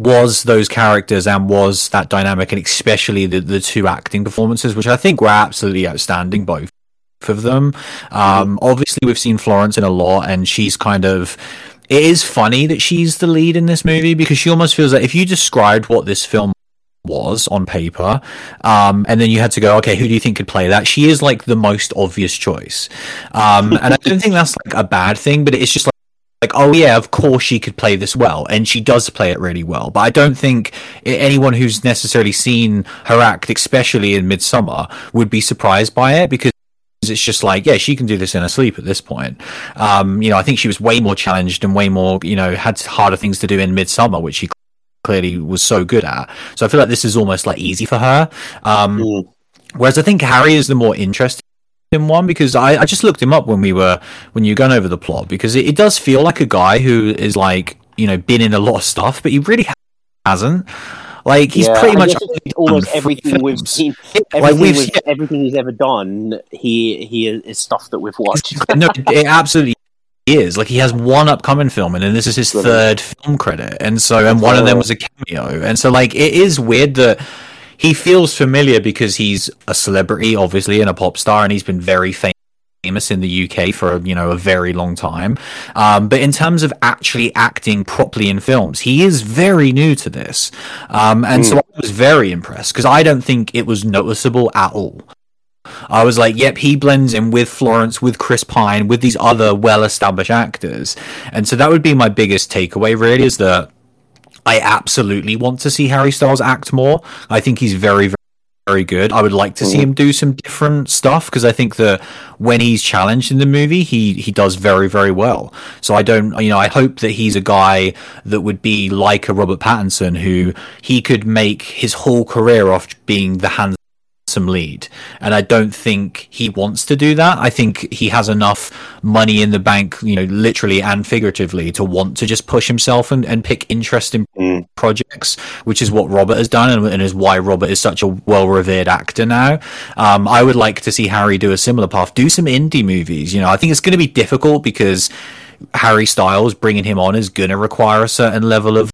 was those characters and was that dynamic, and especially the, the two acting performances, which I think were absolutely outstanding, both of them. Um. Obviously, we've seen Florence in a lot, and she's kind of. It is funny that she's the lead in this movie because she almost feels like if you described what this film was on paper, um, and then you had to go, okay, who do you think could play that? She is like the most obvious choice, um, and I don't think that's like a bad thing, but it's just like oh yeah, of course she could play this well, and she does play it really well. But I don't think anyone who's necessarily seen her act, especially in Midsommar, would be surprised by it because it's just like, yeah, she can do this in her sleep at this point. Um, you know, I think she was way more challenged and way more, you know, had harder things to do in Midsommar, which she clearly was so good at. So I feel like this is almost like easy for her. Um, mm. Whereas I think Harry is the more interesting him one because I, I just looked him up when we were when you were going over the plot because it, it, does feel like a guy who is like you know been in a lot of stuff but he really hasn't. Like he's
yeah,
pretty much
almost everything we've seen everything, like we've, yeah. everything he's ever done he he is stuff that we've watched. [LAUGHS]
No it absolutely is. Like he has one upcoming film and then this is his third film credit and so and one of them was a cameo. And so like it is weird that he feels familiar because he's a celebrity, obviously, and a pop star, and he's been very famous in the UK for you know a very long time. Um, but in terms of actually acting properly in films, he is very new to this, um, and mm. so I was very impressed because I don't think it was noticeable at all. I was like, yep, he blends in with Florence, with Chris Pine, with these other well established actors. And so that would be my biggest takeaway, really, is that I absolutely want to see Harry Styles act more. I think he's very, very very good. I would like to see mm-hmm. him do some different stuff because I think that when he's challenged in the movie, he he does very very well. So I don't, you know, I hope that he's a guy that would be like a Robert Pattinson, who he could make his whole career off being the hands some lead. And I don't think he wants to do that. I think he has enough money in the bank, you know, literally and figuratively, to want to just push himself and, and pick interesting mm. projects, which is what Robert has done and, and, is why Robert is such a well revered actor now. Um, I would like to see Harry do a similar path, do some indie movies. You know, I think it's going to be difficult because Harry Styles bringing him on is going to require a certain level of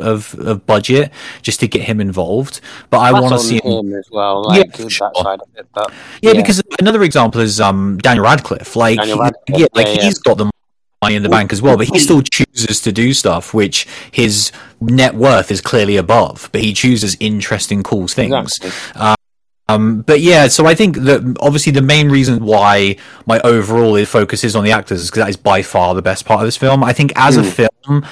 of, of budget just to get him involved. But I want to see him,
him, as well. Like, yeah, sure. that side of it. But,
yeah, yeah, because another example is um, Daniel Radcliffe. Like, Daniel Radcliffe, yeah, like yeah, he's got the money in the bank as well, but he still chooses to do stuff which his net worth is clearly above. But he chooses interesting, cool things. Exactly. Um, but yeah, so I think that obviously the main reason why my overall focus is on the actors is because that is by far the best part of this film. I think as mm. a film,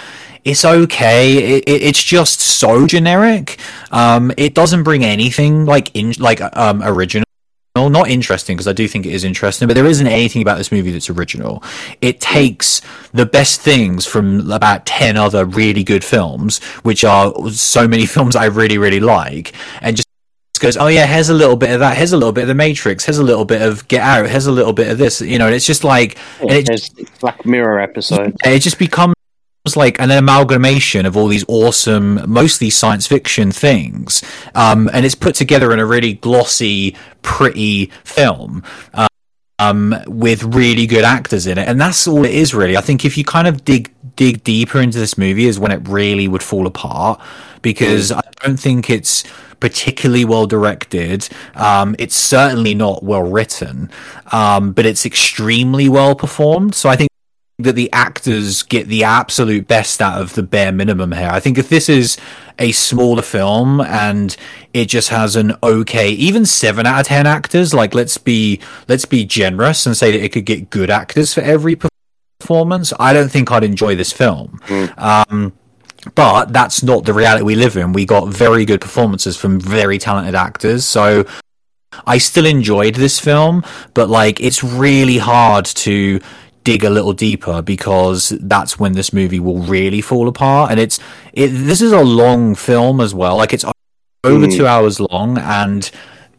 it's okay. It, it, it's just so generic. Um, it doesn't bring anything like in like um original. Not interesting because I do think it is interesting, but there isn't anything about this movie that's original. It takes the best things from about 10 other really good films, which are so many [LAUGHS] films I really, really like, and just goes, oh yeah, here's a little bit of that, here's a little bit of the Matrix, here's a little bit of Get Out, here's a little bit of this, you know, it's just like,
yeah, it just, Black Mirror episode.
It just becomes like an amalgamation of all these awesome, mostly science fiction things, um, and it's put together in a really glossy, pretty film. Um, with really good actors in it, and that's all it is really. I think if you kind of dig dig deeper into this movie, is when it really would fall apart because mm. I don't think it's particularly well directed. Um, it's certainly not well written, um, but it's extremely well performed. So I think that the actors get the absolute best out of the bare minimum here. I think if this is a smaller film and it just has an okay, even seven out of ten actors, like let's be let's be generous and say that it could get good actors for every performance. I don't think I'd enjoy this film. Mm. Um, but that's not the reality we live in. We got very good performances from very talented actors, so I still enjoyed this film, but like it's really hard to dig a little deeper because that's when this movie will really fall apart. And it's it. This is a long film as well. Like it's over mm. two hours long and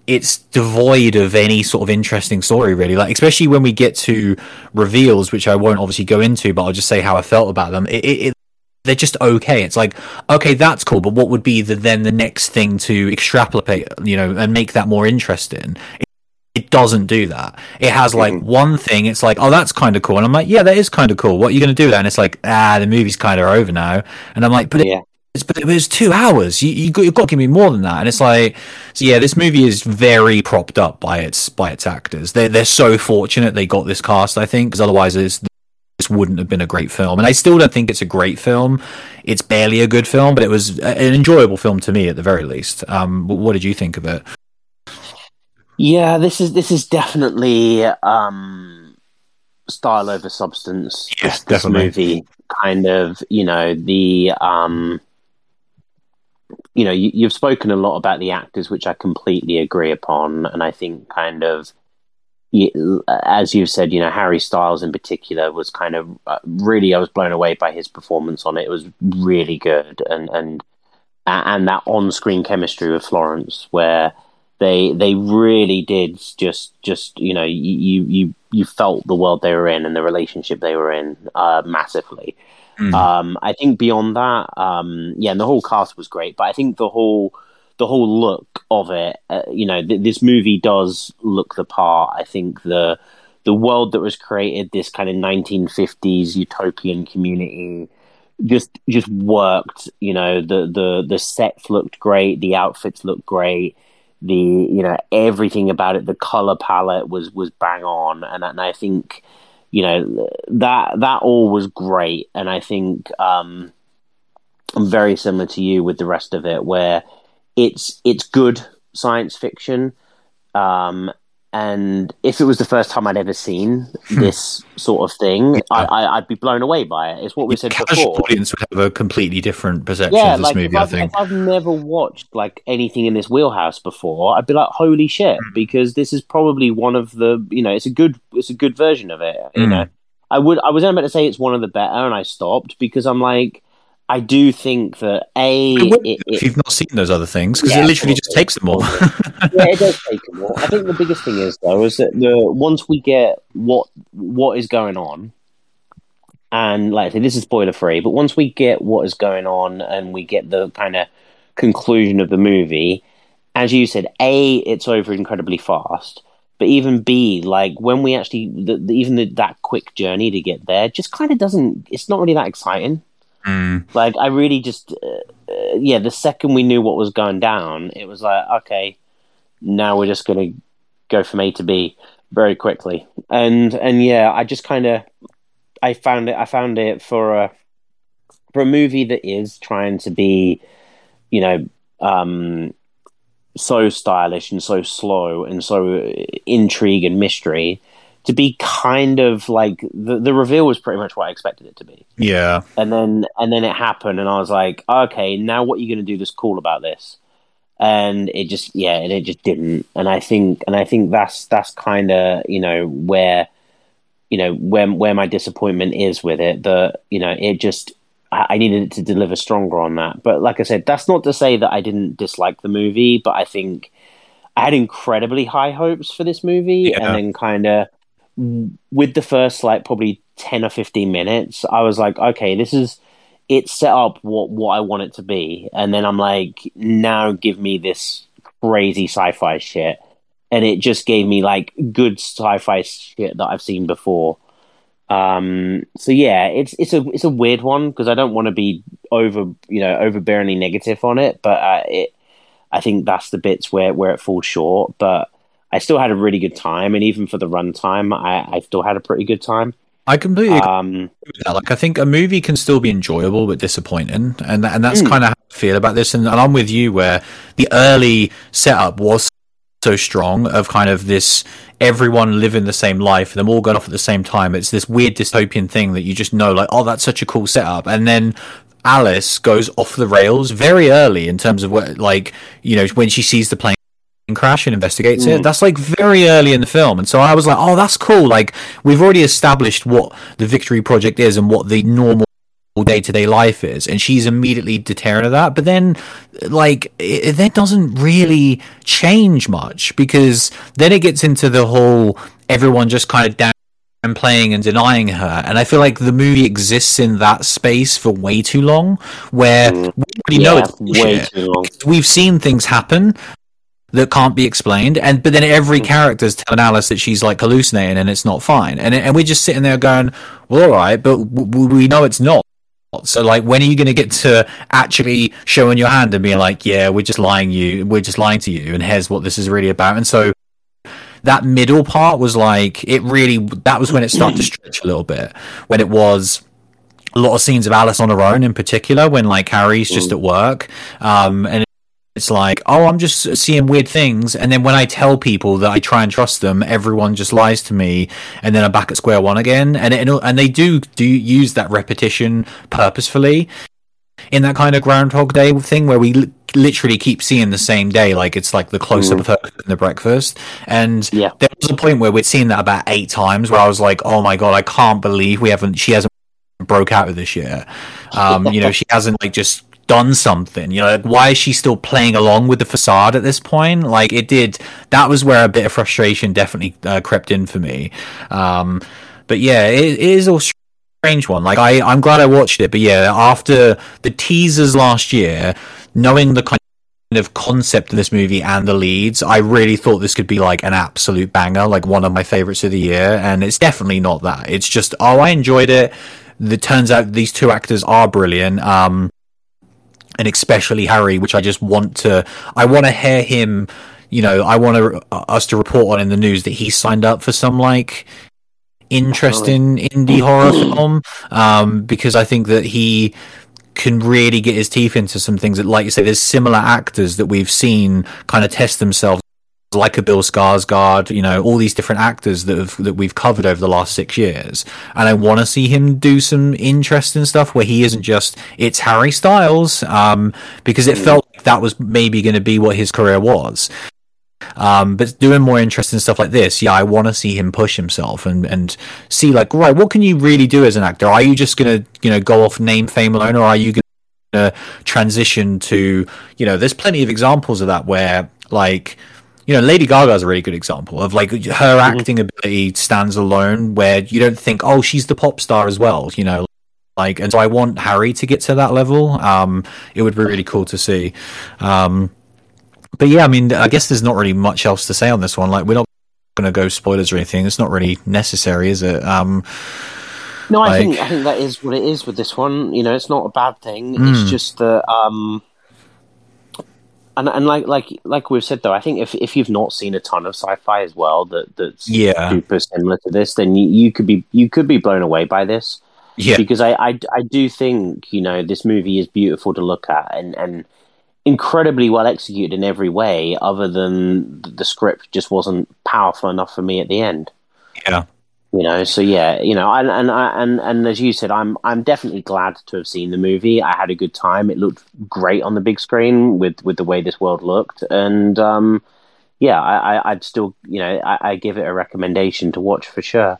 it's devoid of any sort of interesting story really like especially when we get to reveals which i won't obviously go into but i'll just say how i felt about them it, it, they're just okay it's like okay that's cool but what would be the then the next thing to extrapolate you know and make that more interesting it, it doesn't do that it has like mm-hmm. one thing it's like oh that's kind of cool and i'm like yeah that is kind of cool what are you going to do then it's like ah the movie's kind of over now and i'm like but yeah. It's, but it was two hours. You, you got, you've got to give me more than that. And it's like, so yeah, this movie is very propped up by its by its actors. They're they're so fortunate they got this cast. I think because otherwise this wouldn't have been a great film. And I still don't think it's a great film. It's barely a good film, but it was an enjoyable film to me at the very least. Um, what did you think of it?
Yeah, this is this is definitely um, style over substance.
Yeah, this, this definitely.
movie kind of you know the um you know, you, have spoken a lot about the actors, which I completely agree upon, and I think kind of, as you've said, you know, Harry Styles in particular was kind of uh, really I was blown away by his performance on it. It was really good, and and and that on-screen chemistry with Florence, where they they really did just just you know you you you felt the world they were in and the relationship they were in uh, massively. Mm. Um, I think beyond that, um, yeah, and the whole cast was great, but I think the whole the whole look of it, uh, you know, th- this movie does look the part. I think the the world that was created, this kind of 1950s utopian community, just just worked. You know, the the the sets looked great, the outfits looked great, the you know everything about it, the color palette was was bang on, and and I think you know that that all was great, and I think um, I'm very similar to you with the rest of it, where it's it's good science fiction, um, and if it was the first time I'd ever seen hmm. this sort of thing, yeah. I, would be blown away by it. It's what we said
casual
before.
audience would have a completely different perception yeah, of this
like
movie.
I
think
if I've never watched like anything in this wheelhouse before, I'd be like, "Holy shit!" Mm. Because this is probably one of the you know, it's a good it's a good version of it. You mm. know, I would I was about to say it's one of the better, and I stopped because I'm like I do think that a
it, if you've not seen those other things because yeah, it literally just takes them all. [LAUGHS]
yeah, it does take them all. I think the biggest thing is though is that the once we get what what is going on, and like I say, this is spoiler free, but once we get what is going on and we get the kind of conclusion of the movie, as you said, a it's over incredibly fast. But even B, like when we actually, the, the, even the, that quick journey to get there, just kind of doesn't. It's not really that exciting.
Mm.
Like I really just, uh, uh, yeah. The second we knew what was going down, it was like, okay, now we're just gonna go from A to B very quickly. And and yeah, I just kind of, I found it. I found it for a for a movie that is trying to be, you know, um, so stylish and so slow and so intrigue and mystery to be kind of like the the reveal was pretty much what I expected it to be.
Yeah.
And then and then it happened and I was like, okay, now what are you going to do that's cool about this? And it just yeah, and it just didn't. And I think and I think that's that's kind of, you know, where you know, where where my disappointment is with it that, you know, it just I needed it to deliver stronger on that. But like I said, that's not to say that I didn't dislike the movie, but I think I had incredibly high hopes for this movie yeah. and then kind of with the first like probably 10 or 15 minutes i was like okay this is it set up what what i want it to be. And then i'm like now give me this crazy sci-fi shit. And it just gave me like good sci-fi shit that i've seen before. Um so yeah it's it's a it's a weird one because i don't want to be over you know overbearingly negative on it but uh, it i think that's the bits where where it falls short. But I still had a really good time, and even for the runtime, I, I still had a pretty good time.
I completely um, Like, I think a movie can still be enjoyable but disappointing, and and that's mm. kind of how I feel about this. And, and I'm with you, where the early setup was so strong of kind of this everyone living the same life, and them all going off at the same time. It's this weird dystopian thing that you just know, like, oh, that's such a cool setup, and then Alice goes off the rails very early in terms of what, like, you know, when she sees the plane crash and investigates mm. it. That's like very early in the film. And so I was like, oh, that's cool. Like, we've already established what the Victory Project is and what the normal day to day life is. And she's immediately deterred of that. But then, like, it, that doesn't really change much because then it gets into the whole everyone just kind of down and playing and denying her. And I feel like the movie exists in that space for way too long, where mm. we already yeah, know it's way too long. We've seen things happen that can't be explained, and but then every mm. character's telling Alice that she's like hallucinating and it's not fine, and and we're just sitting there going, well, all right, but w- we know it's not. So like, when are you going to get to actually showing your hand and being like, yeah, we're just lying you, we're just lying to you, and here's what this is really about, and so that middle part was like it really that was when it started to stretch a little bit when it was a lot of scenes of Alice on her own in particular when like Harry's just mm. at work um, and it's like oh I'm just seeing weird things and then when I tell people that I try and trust them everyone just lies to me and then I'm back at square one again and it, and they do do use that repetition purposefully in that kind of Groundhog Day thing where we li- literally keep seeing the same day, like it's like the close up mm. of her in the breakfast. And yeah. there was a point where we'd seen that about eight times, where I was like, "Oh my god, I can't believe we haven't. She hasn't broke out of this yet. Um, you know, she hasn't like just." done something you know like, why is she still playing along with the facade at this point like it did that was where a bit of frustration definitely uh, crept in for me um, but yeah it, it is all strange one. Like I, I'm glad I watched it, but yeah, after the teasers last year, knowing the kind of concept of this movie and the leads, I really thought this could be like an absolute banger, like one of my favorites of the year. And it's definitely not that. It's just, oh, I enjoyed it. It turns out these two actors are brilliant. Um, and especially Harry, which I just want to, I want to hear him you know, I want to, uh, us to report on in the news that he signed up for some like interest in indie horror film um, because I think that he can really get his teeth into some things that, like you say, there's similar actors that we've seen kind of test themselves, like a Bill Skarsgård, you know, all these different actors that have, that we've covered over the last six years, and I want to see him do some interesting stuff where he isn't just it's Harry Styles, um, because it felt like that was maybe going to be what his career was. Um, but doing more interesting stuff like this, yeah, I want to see him push himself and, and see like, right, what can you really do as an actor? Are you just gonna, you know, go off name, fame alone, or are you gonna transition to, you know, there's plenty of examples of that where like, you know, Lady Gaga is a really good example of like her mm-hmm. acting ability stands alone, where you don't think, oh, she's the pop star as well, you know. Like, and so I want Harry to get to that level. Um, it would be really cool to see. Um, but yeah, I mean, I guess there's not really much else to say on this one. Like, we're not going to go spoilers or anything. It's not really necessary, is it? Um,
no, I like... think I think that is what it is with this one. You know, it's not a bad thing. Mm. It's hmm. just that, um, and and like like like we've said though, I think if if you've not seen a ton of sci-fi as well, that that's
yeah.
super similar to this, then you, you could be you could be blown away by this.
Yeah,
because I, I I do think you know this movie is beautiful to look at, and and incredibly well executed in every way, other than the script just wasn't powerful enough for me at the end.
Yeah.
You know, so yeah, you know, and and and and as you said, I'm I'm definitely glad to have seen the movie. I had a good time. It looked great on the big screen with with the way this world looked, and um, yeah, I, I would still, you know, I, I give it a recommendation to watch for sure.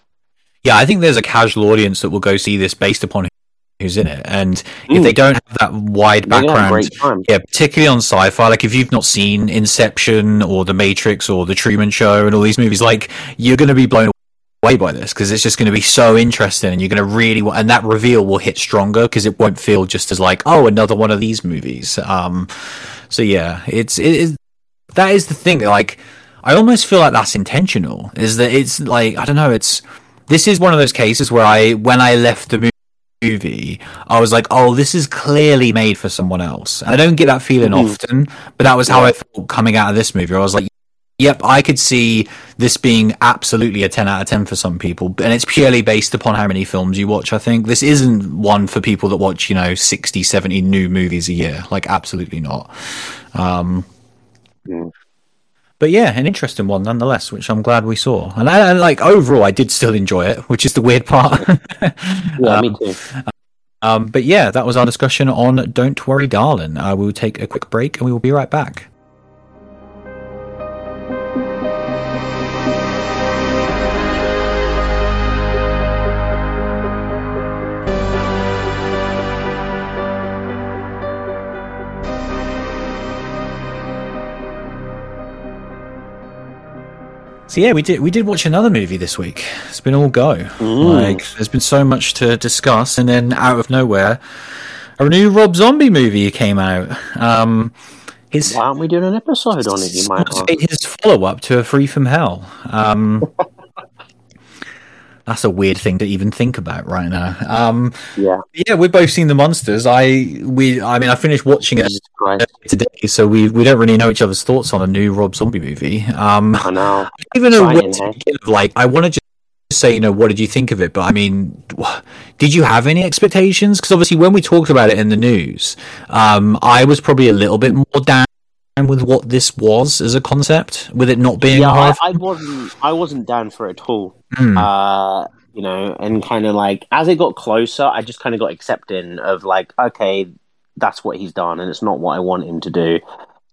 Yeah, I think there's a casual audience that will go see this based upon who's in it. And mm. if they don't have that wide background, yeah, particularly on sci-fi, like if you've not seen Inception or The Matrix or The Truman Show and all these movies, like you're going to be blown away by this because it's just going to be so interesting and you're going to really want, and that reveal will hit stronger because it won't feel just as like oh another one of these movies um so yeah it's it is that is the thing like i almost feel like that's intentional is that it's like i don't know it's this is one of those cases where i when i left the movie movie, I was like, oh, this is clearly made for someone else. And I don't get that feeling mm-hmm. often, but that was how I felt coming out of this movie. I was like, yep, I could see this being absolutely a 10 out of 10 for some people. And it's purely based upon how many films you watch, I think. This isn't one for people that watch, you know, 60, 70 new movies a year. Like, absolutely not. Um, mm but yeah, an interesting one nonetheless, which I'm glad we saw. And, I, and like overall, I did still enjoy it, which is the weird part. [LAUGHS]
yeah, um, me too.
Um, but yeah, that was our discussion on Don't Worry, Darling. Uh, we will take a quick break and we will be right back. So yeah, we did we did watch another movie this week. It's been all go. Like there's been so much to discuss, and then out of nowhere, a new Rob Zombie movie came out. Um, his
Why aren't we doing an episode on it? You might
his follow up to A Free from Hell. Um, [LAUGHS] that's a weird thing to even think about right now. Um,
Yeah,
yeah, we've both seen the Munsters. I we I mean I finished watching it today, so we we don't really know each other's thoughts on a new Rob Zombie movie. Um,
I know.
even know where to
eh?
begin. Like, I want to just say, you know, what did you think of it? But I mean, did you have any expectations? Because obviously, when we talked about it in the news, um, I was probably a little bit more down with what this was as a concept, with it not being
Yeah,
a
I. I wasn't. I wasn't down for it at all.
Hmm.
Uh, you know, and kind of like as it got closer, I just kind of got accepting of like, okay, that's what he's done, and it's not what I want him to do.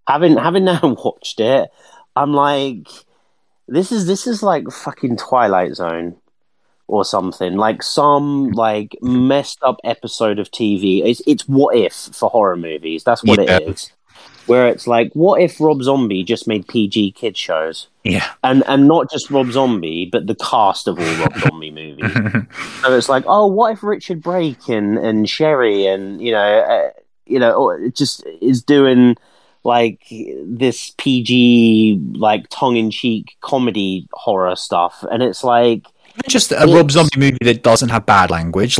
Having having [LAUGHS] now watched it, I'm like, this is this is like fucking Twilight Zone or something like some like messed up episode of TV. It's it's what if for horror movies. That's what
Yeah.
it is. Where it's like, what if Rob Zombie just made PG kid shows?
yeah,
and and not just Rob Zombie, but the cast of all Rob Zombie movies. [LAUGHS] So it's like, oh, what if Richard Brake and and Sheri and you know, uh, you know, just is doing like this PG like tongue in cheek comedy horror stuff, and it's like,
just a Rob Zombie movie that doesn't have bad language.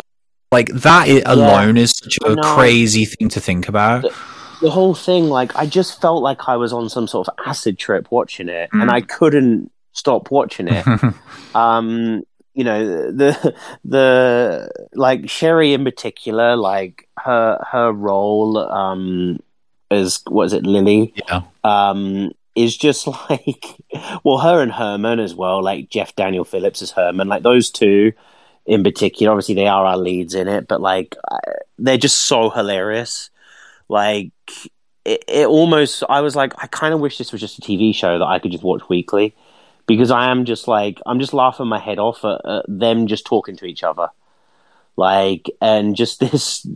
Like that alone is such a
know.
crazy thing to think about.
the whole thing like i just felt like i was on some sort of acid trip watching it
Mm.
and i couldn't stop watching it. [LAUGHS] Um you know the the like Sheri in particular like her her role um as what is it lily?
Yeah,
um is just [LAUGHS] like well her and herman as well like jeff daniel phillips as herman like those two in particular obviously they are our leads in it but like they're just so hilarious like it, it almost i was like i kind of wish this was just a tv show that i could just watch weekly. Because i am just like i'm just laughing my head off at, at them just talking to each other. Like and just [LAUGHS] this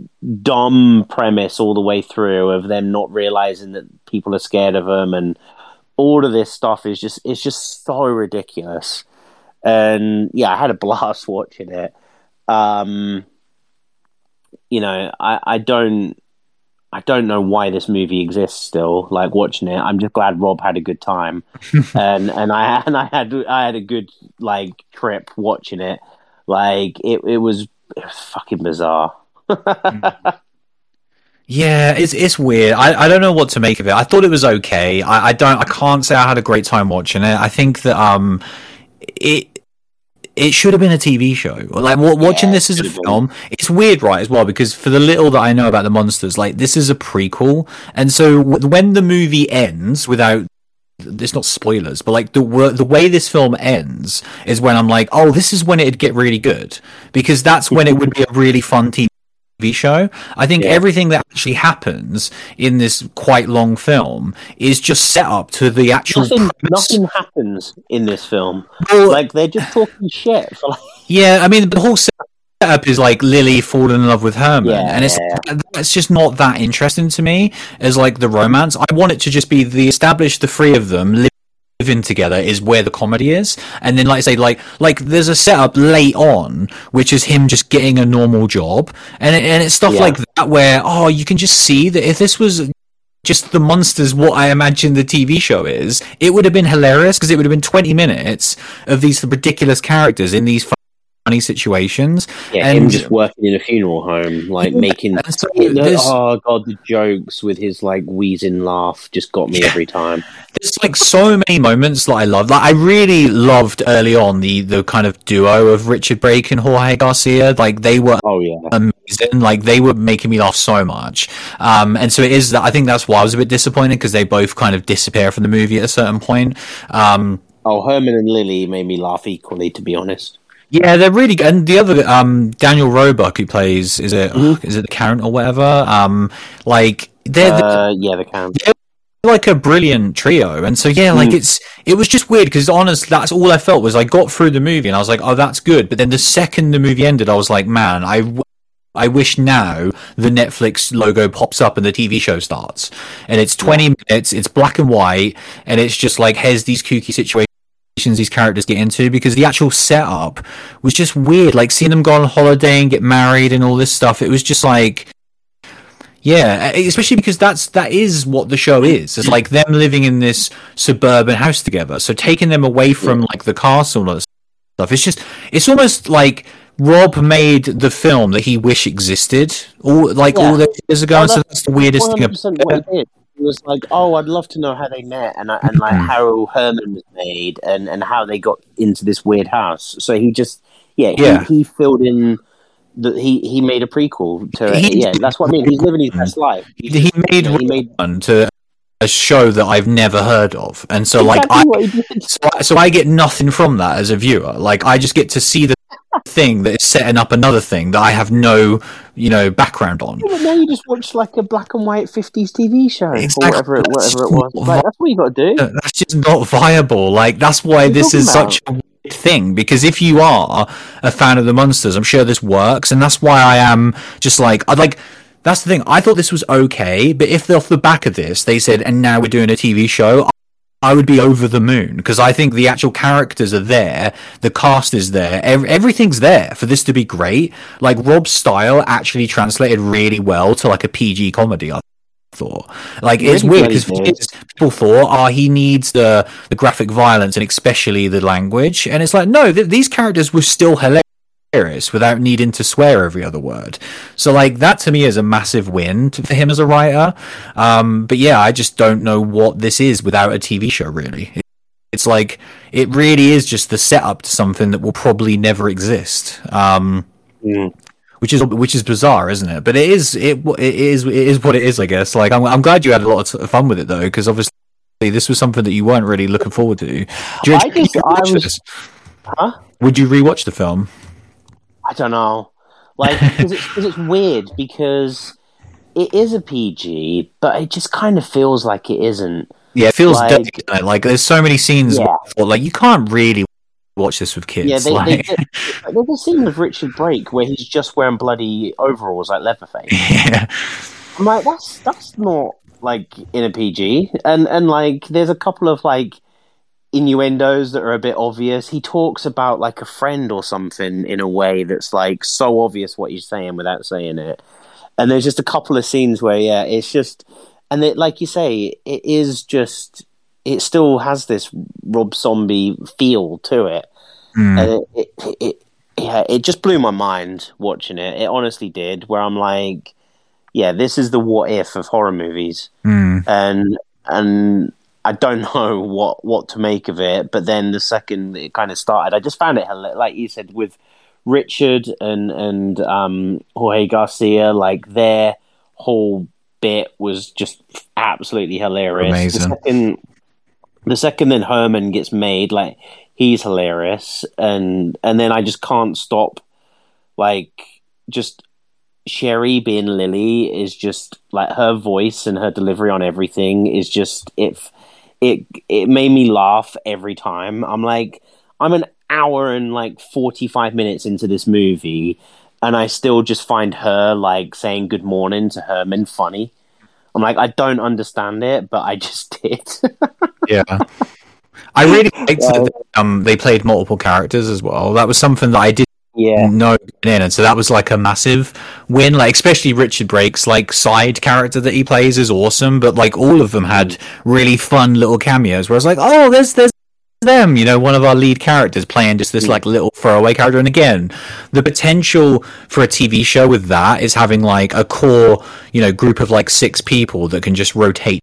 dumb premise all the way through of them not realizing that people are scared of them and all of this stuff is just it's just so ridiculous. And yeah i had a [LAUGHS] blast watching it. Um you know i i don't I don't know why this movie exists still. Like watching it, I'm just glad Rob had a good time, [LAUGHS] and and I [LAUGHS] and I had I had a good like trip watching it. Like it, it was, it was fucking bizarre. [LAUGHS]
Yeah, it's it's weird. I, I don't know what to make of it. I thought it was okay. I, I don't I can't say I had a great time watching it. I think that um it it should have been a TV show. Like wa- watching
Yeah,
this as a
should've been.
film, it's weird, right? As well, because for the little that I know about the Munsters, like this is a prequel, and so w- when the movie ends without it's not spoilers, but like the the way this film ends is when I'm like, oh, this is when it'd get really good because that's when it would be a really fun TV show. I think
Yeah.
everything that actually happens in this quite long film is just set up to the actual.
Nothing, nothing happens in this film.
Well,
Like they're just talking shit. For like,
Yeah, I mean the whole setup is like Lily falling in love with Herman,
Yeah,
and it's that's just not that interesting to me as like the romance. I want it to just be the established the three of them living together is where the comedy is, and then like I say like like there's a setup late on which is him just getting a normal job, and it, and it's stuff
Yeah.
like that where oh you can just see that if this was just the Munsters what I imagine the TV show is, it would have been hilarious because it would have been 20 minutes of these ridiculous characters in these funny situations.
yeah,
And-
him just working in a funeral home, like making.
And so
oh god, the jokes with his like wheezing laugh just got me
Yeah.
every time.
there's like so many moments that I love. Like I really loved early on the the kind of duo of Richard Brake and Jorge Garcia. Like they were
Oh yeah,
amazing. Like they were making me laugh so much. Um, and so it is that I think that's why I was a bit disappointed because they both kind of disappear from the movie at a certain point. Um,
oh Herman and Lily made me laugh equally. To be honest,
Yeah, they're really good. And the other, um, Daniel Roebuck, who plays, is it,
Mhm.
is it the Karen or whatever? Um, like they're, they're
uh, yeah, the count.
like a brilliant trio. And so yeah, like
Mm.
it's it was just weird because honest, that's all I felt was I got through the movie and I was like, oh, that's good. But then the second the movie ended, I was like, man, I. w- I wish now the Netflix logo pops up and the TV show starts, and it's twenty minutes. It's black and white, and it's just like here's these kooky situations these characters get into because the actual setup was just weird. Like seeing them go on holiday and get married and all this stuff. It was just like, yeah, especially because that's that is what the show is. It's like them living in this suburban house together. So taking them away from like the castle and stuff. It's just it's almost like Rob made the film that he wish existed all like
Yeah.
all those years ago. And so
that's
the weirdest thing. About
what he was like, "Oh, I'd love to know how they met and and like
Mhm.
how Herman was made and and how they got into this weird house." So he just, yeah, he,
Yeah.
he filled in. The, he he made a prequel to it. Yeah, that's what I mean. He's living his best life. He's
he made
you know, he made
one to a show that I've never heard of, and so like I
he
so, I- so I get nothing from that as a viewer. Like I just get to see the thing that is setting up another thing that I have no, you know, background on.
Yeah, now you just watch like a black and white fifties TV show
Exactly.
or whatever it,
That's
whatever it was. Like, that's what you got to do.
That's just not viable. Like that's why
What are you
this is
talking
such a weird thing. Because if you are a fan of the Munsters, I'm sure this works, and that's why I am just like I'd like. That's the thing. I thought this was okay, but if off the back of this they said, and now we're doing a TV show, I would be over the moon because I think the actual characters are there, the cast is there, ev- everything's there for this to be great. Like Rob's style actually translated really well to like a PG comedy. I thought, like it's
Really
weird because people thought, oh, he needs the the graphic violence and especially the language, and it's like no, th- these characters were still hilarious without needing to swear every other word. So like that to me is a massive win to, for him as a writer. Um, but yeah, I just don't know what this is without a TV show. Really, It- it's like it really is just the setup to something that will probably never exist. Um,
Mm.
which is which is bizarre, isn't it? But it is it, it is it is what it is, I guess. Like I'm I'm glad you had a lot of fun with it though, because obviously this was something that you weren't really looking forward to. You,
I just- I was-
this?
Huh?
Would you rewatch the film?
I don't know. Like, because it's, 'cause it's weird because it is a PG, but it just kind of feels like it isn't.
Yeah, it feels
Like-
dirty. Like there's so many scenes
Yeah.
where like you can't really watch this with kids.
Yeah, they,
like,
they did, there's a scene with Richard Brake where he's just wearing bloody overalls like Leatherface. [LAUGHS]
yeah.
I'm like, that's that's not like in a PG, and and like there's a couple of like innuendos that are a bit obvious. He talks about like a friend or something in a way that's like so obvious what he's saying without saying it. And there's just a couple of scenes where yeah, it's just and it, like you say, it is just it still has this Rob Zombie feel to it,
Mm.
and it, it, it yeah, it just blew my mind watching it. It honestly did. Where I'm like, yeah, this is the what if of horror movies
Mm.
and and I don't [LAUGHS] know what what to make of it. But then the second it kind of started, I just found it like you said with Richard and and um, Jorge Garcia, like their whole bit was just absolutely hilarious.
Amazing.
The second, the second then Herman gets made, like he's hilarious, and and then I just can't stop, like just Sheri being Lily is just like her voice and her delivery on everything is just it. It it made me laugh every time. I'm like, I'm an hour and like 45 minutes into this movie, and I still just find her like saying good morning to Herman funny. I'm like, I don't understand it, but I [LAUGHS] just did.
Yeah. I really [LAUGHS] liked that um, they played multiple characters as well. That was something that I did
yeah,
no in, and so that was like a massive win. Like especially Richard Brake's like side character that he plays is awesome, but like all of them had really fun little cameos. Where I was like, oh, there's there's them, you know, one of our lead characters playing just this like little throwaway character. And again, the potential for a TV show with that is having like a core, you know, group of like six people that can just rotate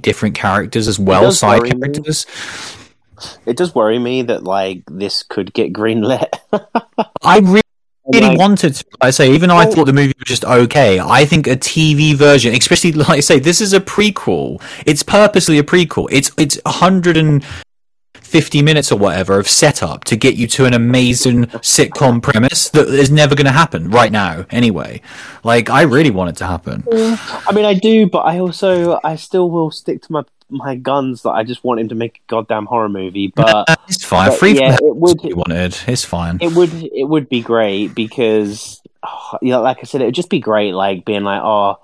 different characters as well, side
worry me. it does worry me that like this could get greenlit. [LAUGHS]
I really really [LAUGHS]
Like-
wanted to. Like I say, even though I
Oh.
thought the movie was just okay, I think a TV version, especially [LAUGHS] like I say, this is a prequel. It's purposely a prequel. It's it's 150 minutes or whatever of setup to get you to an amazing sitcom premise that is never going to happen right now. Anyway, like I really want it to happen.
I mean, I do, but I also I still will stick to my my guns that I just want him to make a goddamn horror movie. But
It's fine.
but
Free
yeah, it would
you wanted. It's fine.
it would it would be great because oh, you know, like I said, it would just be great, like being like, oh,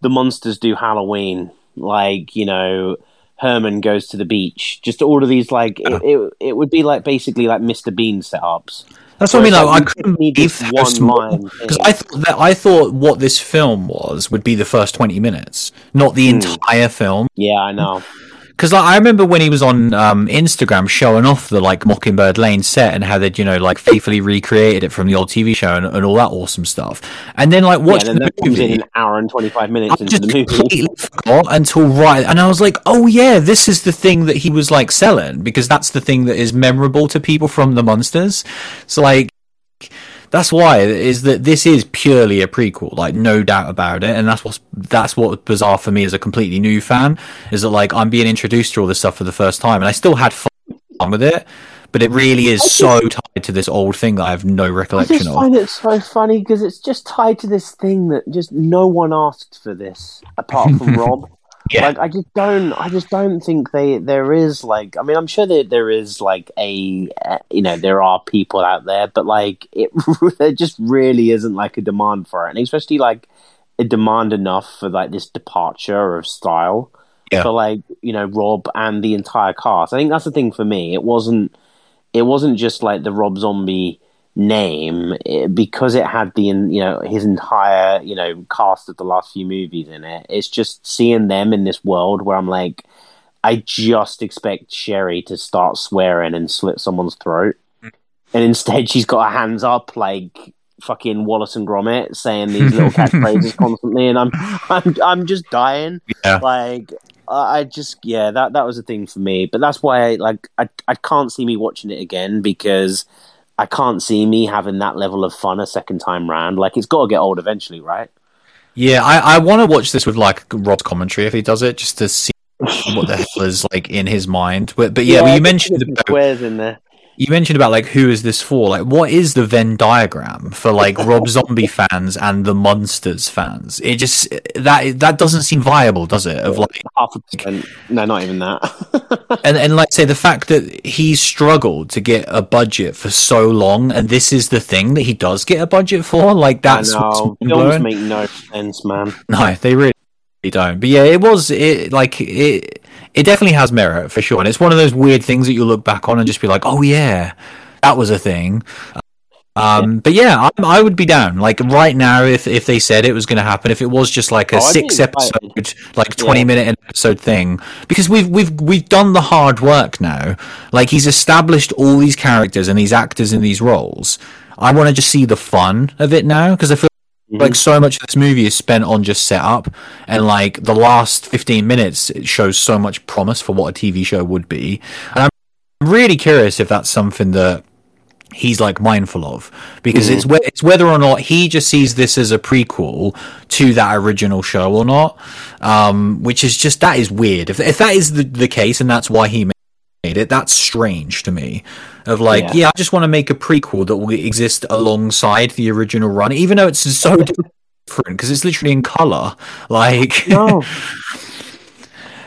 the Munsters do Halloween, like you know, Herman goes to the beach. Just all of these like it, it, it would be like basically like Mr. Bean setups.
That's what I mean. Like, I couldn't believe how
one
small because. I thought that I thought what this film was would be the first twenty minutes, not the
Hmm.
entire film.
Yeah, I know.
Because like, I remember when he was on um, Instagram showing off the like Mockingbird Lane set and how they'd you know like faithfully recreated it from the old TV show and, and all that awesome stuff. And then like
Yeah,
watching
and then
the
comes in an hour and twenty five minutes
I
into
just
the movie.
completely forgot until right, and I was like, oh yeah, this is the thing that he was like selling because that's the thing that is memorable to people from the Munsters. So like. That's why is that this is purely a prequel, like no doubt about it, and that's what's that's what bizarre for me as a completely new fan is that like I'm being introduced to all this stuff for the first time, and I still had fun with it, but it really is so tied to this old thing that I have no
I
recollection
just
of.
find it so funny because it's just tied to this thing that just no one asked for this apart from [LAUGHS] Rob.
Yeah.
Like I just don't, I just don't think they there is like. I mean, I'm sure that there is like a, uh, you know, there are people out there, but like it, [LAUGHS] there just really isn't like a demand for it, and especially like a demand enough for like this departure of style
Yeah.
for like you know Rob and the entire cast. I think that's the thing for me. It wasn't it wasn't just like the Rob Zombie name eh, because it had the you know his entire you know cast of the last few movies in it. It's just seeing them in this world where I'm like, I just expect Sheri to start swearing and slit someone's throat, and instead she's got her hands up like fucking Wallace and Gromit saying these little [LAUGHS] catchphrases constantly, and I'm I'm I'm just dying.
Yeah.
Like I I just yeah that that was a thing for me, but that's why I, like I I can't see me watching it again because I can't see me having that level of fun a second time round. Like it's got to get old eventually, right?
Yeah, I, I want to watch this with like Rob's commentary if he does it, just to see [LAUGHS] what the hell is like in his mind. But but yeah, well, you mentioned about,
squares in there.
You mentioned about like who is this for? Like, what is the Venn diagram for like [LAUGHS] Rob Zombie fans and the Munsters fans? It just that that doesn't seem viable, does it? Of like
Half a percent. No, not even that. [LAUGHS]
and and like say the fact that he's struggled to get a budget for so long, and this is the thing that he does get a budget for. Like that's
Films make no sense, man.
No, they really don't. But yeah, it was it like it. It definitely has merit for sure, and it's one of those weird things that you look back on and just be like, "Oh yeah, that was a thing." Um, but yeah, I, I would be down. Like right now, if if they said it was going to happen, if it was just like a
Oh,
six episode, like twenty
Yeah.
minute episode thing, because we've we've we've done the hard work now. Like he's established all these characters and these actors in these roles. I want to just see the fun of it now because I feel like so much of this movie is spent on just setup and like the last 15 minutes it shows so much promise for what a tv show would be. And i'm really curious if that's something that he's like mindful of because it's whe- it's whether or not he just sees this as a prequel to that original show or not um which is just that is weird. If, if that is the, the case and that's why he made it that's strange to me of like
Yeah.
yeah, i just want to make a prequel that will exist alongside the original run even though it's so [LAUGHS] different because it's literally in color like
No. [LAUGHS]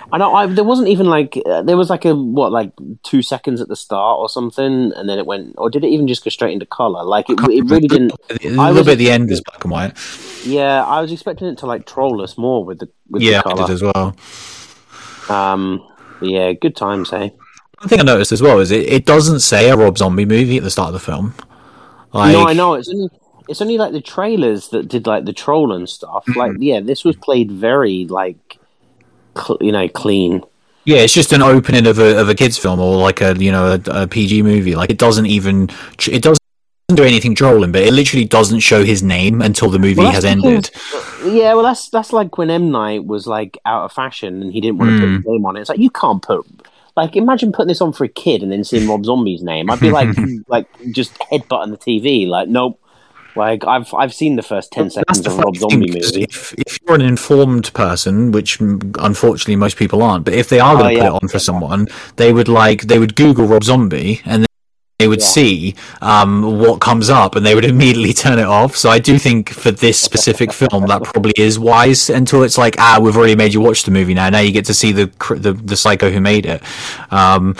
I know. I, there wasn't even like uh, there was like a what like two seconds at the start or something, and then it went. Or did it even just go straight into color? Like it, it really didn't.
a
I
little bit the end is black and white
Yeah, I was expecting it to like troll us more with the with
yeah
the
i did
color.
as well
Um, yeah, good times, hey.
One thing i noticed as well is it, it doesn't say a rob zombie movie at the start of the film like
no, I know it's only it's only like the trailers that did like the troll and stuff. Like, yeah, this was played very like, cl- you know, clean.
Yeah, it's just an opening of a of a kids film or like a you know a, a PG movie. Like it doesn't even it doesn't do anything trolling, but it literally doesn't show his name until the movie
Well,
has ended.
Yeah, well, that's that's like when M Night was like out of fashion and he didn't want to put
Mm.
his name on it. It's like you can't put like imagine putting this on for a kid and then seeing Rob Zombie's name. I'd be like [LAUGHS] like just headbutting the TV. Like nope. Like I've I've seen the first ten seconds of Rob Zombie movie.
If, if you're an informed person, which unfortunately most people aren't, but if they are going
Oh,
to
yeah.
put it on for someone, they would like they would Google Rob Zombie and then they would
Yeah.
see um, what comes up and they would [LAUGHS] immediately turn it off. So I do think for this specific film that probably is wise until it's like ah we've already made you watch the movie now. Now you get to see the the, the psycho who made it. Um,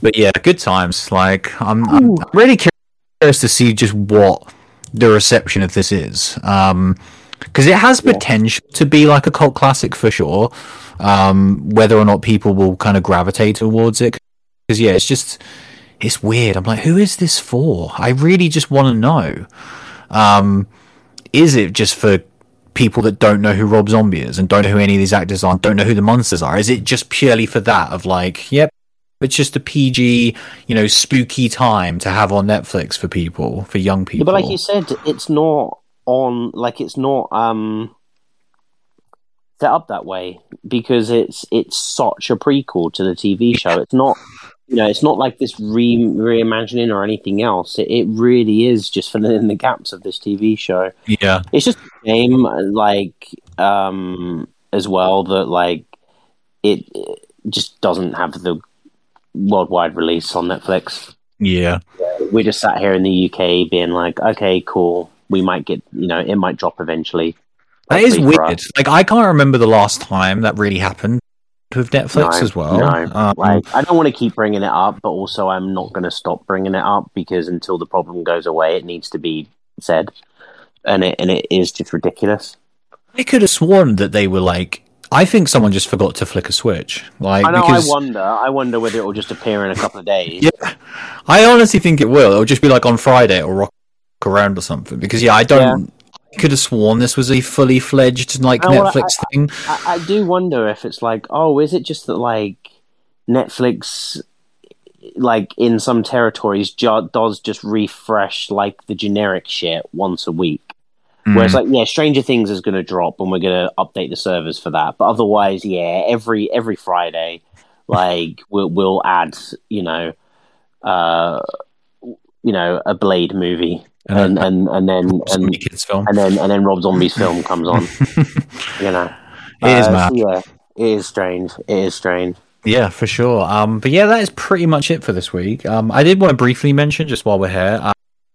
but yeah, good times. Like I'm, I'm really curious to see just what the reception of this is. Um, because it has potential to be like a cult classic for sure. Um, whether or not people will kind of gravitate towards it, because yeah, it's just it's weird. I'm like, who is this for? I really just want to know. Um, is it just for people that don't know who Rob Zombie is and don't know who any of these actors are, and don't know who the Munsters are? Is it just purely for that of like, yep, it's just a PG, you know, spooky time to have on Netflix for people, for young people.
Yeah, but like you said, it's not on like it's not um set up that way because it's it's such a prequel to the TV show. It's not you know, it's not like this re reimagining or anything else. It, it really is just filling in the gaps of this TV show.
Yeah,
it's just a game like um as well that like it, it just doesn't have the worldwide release on Netflix.
Yeah,
we just sat here in the UK being like, okay, cool. We might get, you know, it might drop eventually.
That is weird. Like I can't remember the last time that really happened with Netflix
no,
as well.
No. Um, like I don't want to keep bringing it up, but also I'm not going to stop bringing it up because until the problem goes away, it needs to be said, and it and it is just ridiculous.
I could have sworn that they were like. I think someone just forgot to flick a switch. Like,
I know.
because,
I wonder. I wonder whether it will just appear in a couple of days.
Yeah, I honestly think it will. It'll just be like on Friday or rock around or something. Because yeah, I don't. Yeah could have sworn this was a fully fledged like oh, Netflix
well,
I, thing.
I, I, do wonder if it's like, oh, is it just that like Netflix, like in some territories, does just refresh like the generic shit once a week. Mm. Whereas, like, yeah, Stranger Things is going to drop, and we're going to update the servers for that. But otherwise, yeah, every every Friday, like, [LAUGHS] we'll we'll add, you know, uh, you know, a Blade movie and and and, then and, and then and then Rob Zombie's [LAUGHS] film comes on. you know,
it is uh, mad.
So yeah, it is strange. It is strange.
Yeah, for sure. Um, but yeah, that is pretty much it for this week. Um, I did want to briefly mention just while we're here.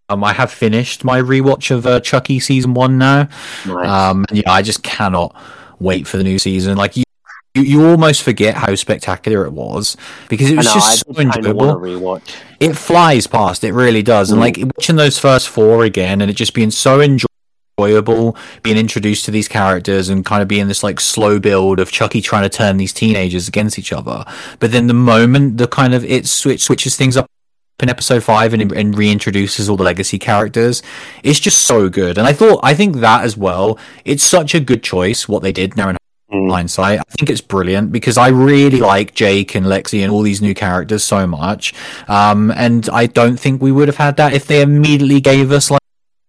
Um, I have finished my rewatch of uh, Chucky season one now. Nice. Um, yeah, I just cannot wait for the new season. Like you, you, almost forget how spectacular it was because it was know, just so enjoyable. It flies past, it really does. Mm. And like watching those first four again, and it just being so enjoyable, being introduced to these characters, and kind of being this like slow build of Chucky trying to turn these teenagers against each other. But then the moment the kind of it switch switches things up in episode five and, and reintroduces all the legacy characters. It's just so good, and I thought I think that as well. It's such a good choice what they did now in mm. hindsight. I think it's brilliant because I really like Jake and Lexi and all these new characters so much. Um, and I don't think we would have had that if they immediately gave us like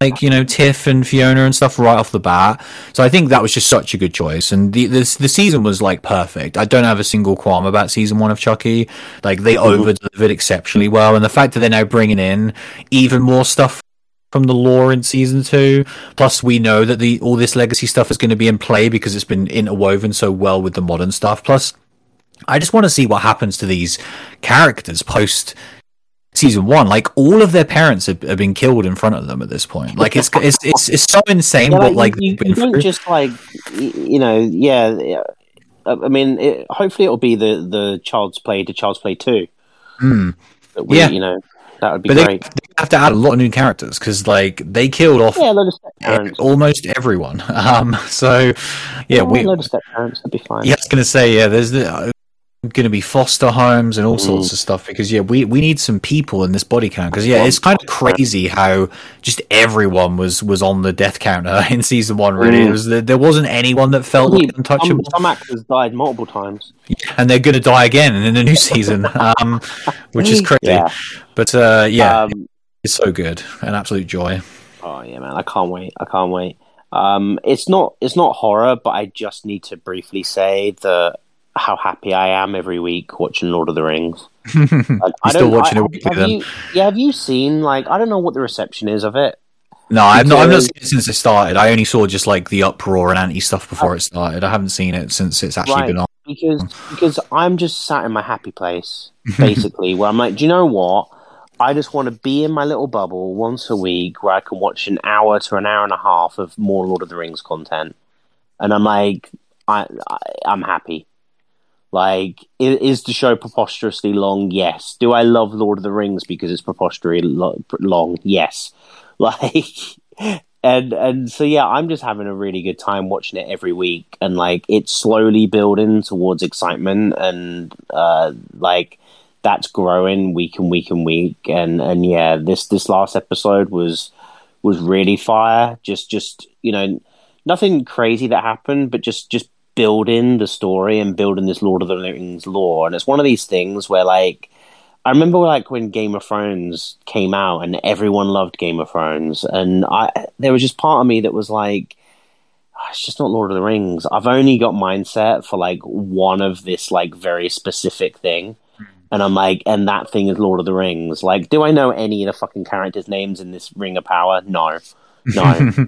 like you know Tiff and Fiona and stuff right off the bat. So I think that was just such a good choice, and the the, the season was like perfect. I don't have a single qualm about season one of Chucky. Like they mm-hmm. over delivered exceptionally well, and the fact that they're now bringing in even more stuff from the lore in season two. Plus, we know that the all this legacy stuff is going to be in play because it's been interwoven so well with the modern stuff. Plus, I just want to see what happens to these characters post season one. Like all of their parents have, have, been killed in front of them at this point. Like it's it's it's, it's so insane. Yeah, what like
you, you don't just like you know yeah. I mean, it, hopefully it'll be the the Child's Play to Child's Play two.
Mm.
We, yeah, you know that would be
but
great.
They, they, have to add a lot of new characters because, like, they killed off yeah, almost everyone. [LAUGHS] Um, so yeah,
yeah we. Load of step parents, that'd be fine.
Yeah, I was going to say, yeah, there's the, uh, going to be foster homes and all mm. sorts of stuff because yeah we, we need some people in this body count because yeah it's kind of crazy how just everyone was was on the death counter [LAUGHS] in season one really. Mm. was, there wasn't anyone that felt like untouchable.
some, some actors died multiple times.
And they're going to die again in the new season [LAUGHS] um, which is crazy. Yeah. but uh, yeah um, it's so good. An absolute joy.
Oh yeah man. I can't wait. I can't wait. Um, it's not it's not horror but i just need to briefly say that how happy I am every week watching Lord of the Rings.
like, [LAUGHS] I still watching I, it
have you, yeah, have you seen like I don't know what the reception is of it.
No, I've not. I've not seen it since it started. I only saw just like the uproar and anti stuff before it started. I haven't seen it since it's actually right, been on.
Because because I'm just sat in my happy place, [LAUGHS] basically, where I'm like, do you know what? I just want to be in my little bubble once a week where I can watch an hour to an hour and a half of more Lord of the Rings content, and I'm like, I, I I'm happy. Like, is the show preposterously long? Yes. Do I love Lord of the Rings because it's preposterously long? Yes. [LAUGHS] Like, and and so yeah, I'm just having a really good time watching it every week, and like it's slowly building towards excitement, and uh, like that's growing week and week and week, and and yeah, this this last episode was was really fire. Just just you know, nothing crazy that happened, but just just building the story and building this Lord of the Rings lore, and it's one of these things where like I remember like when Game of Thrones came out and everyone loved Game of Thrones, and I there was just part of me that was like, oh, it's just not Lord of the Rings. I've only got mindset for like one of this like very specific thing, and I'm like, and that thing is Lord of the Rings. Like, do I know any of the fucking characters' names in this Ring of Power? No, no.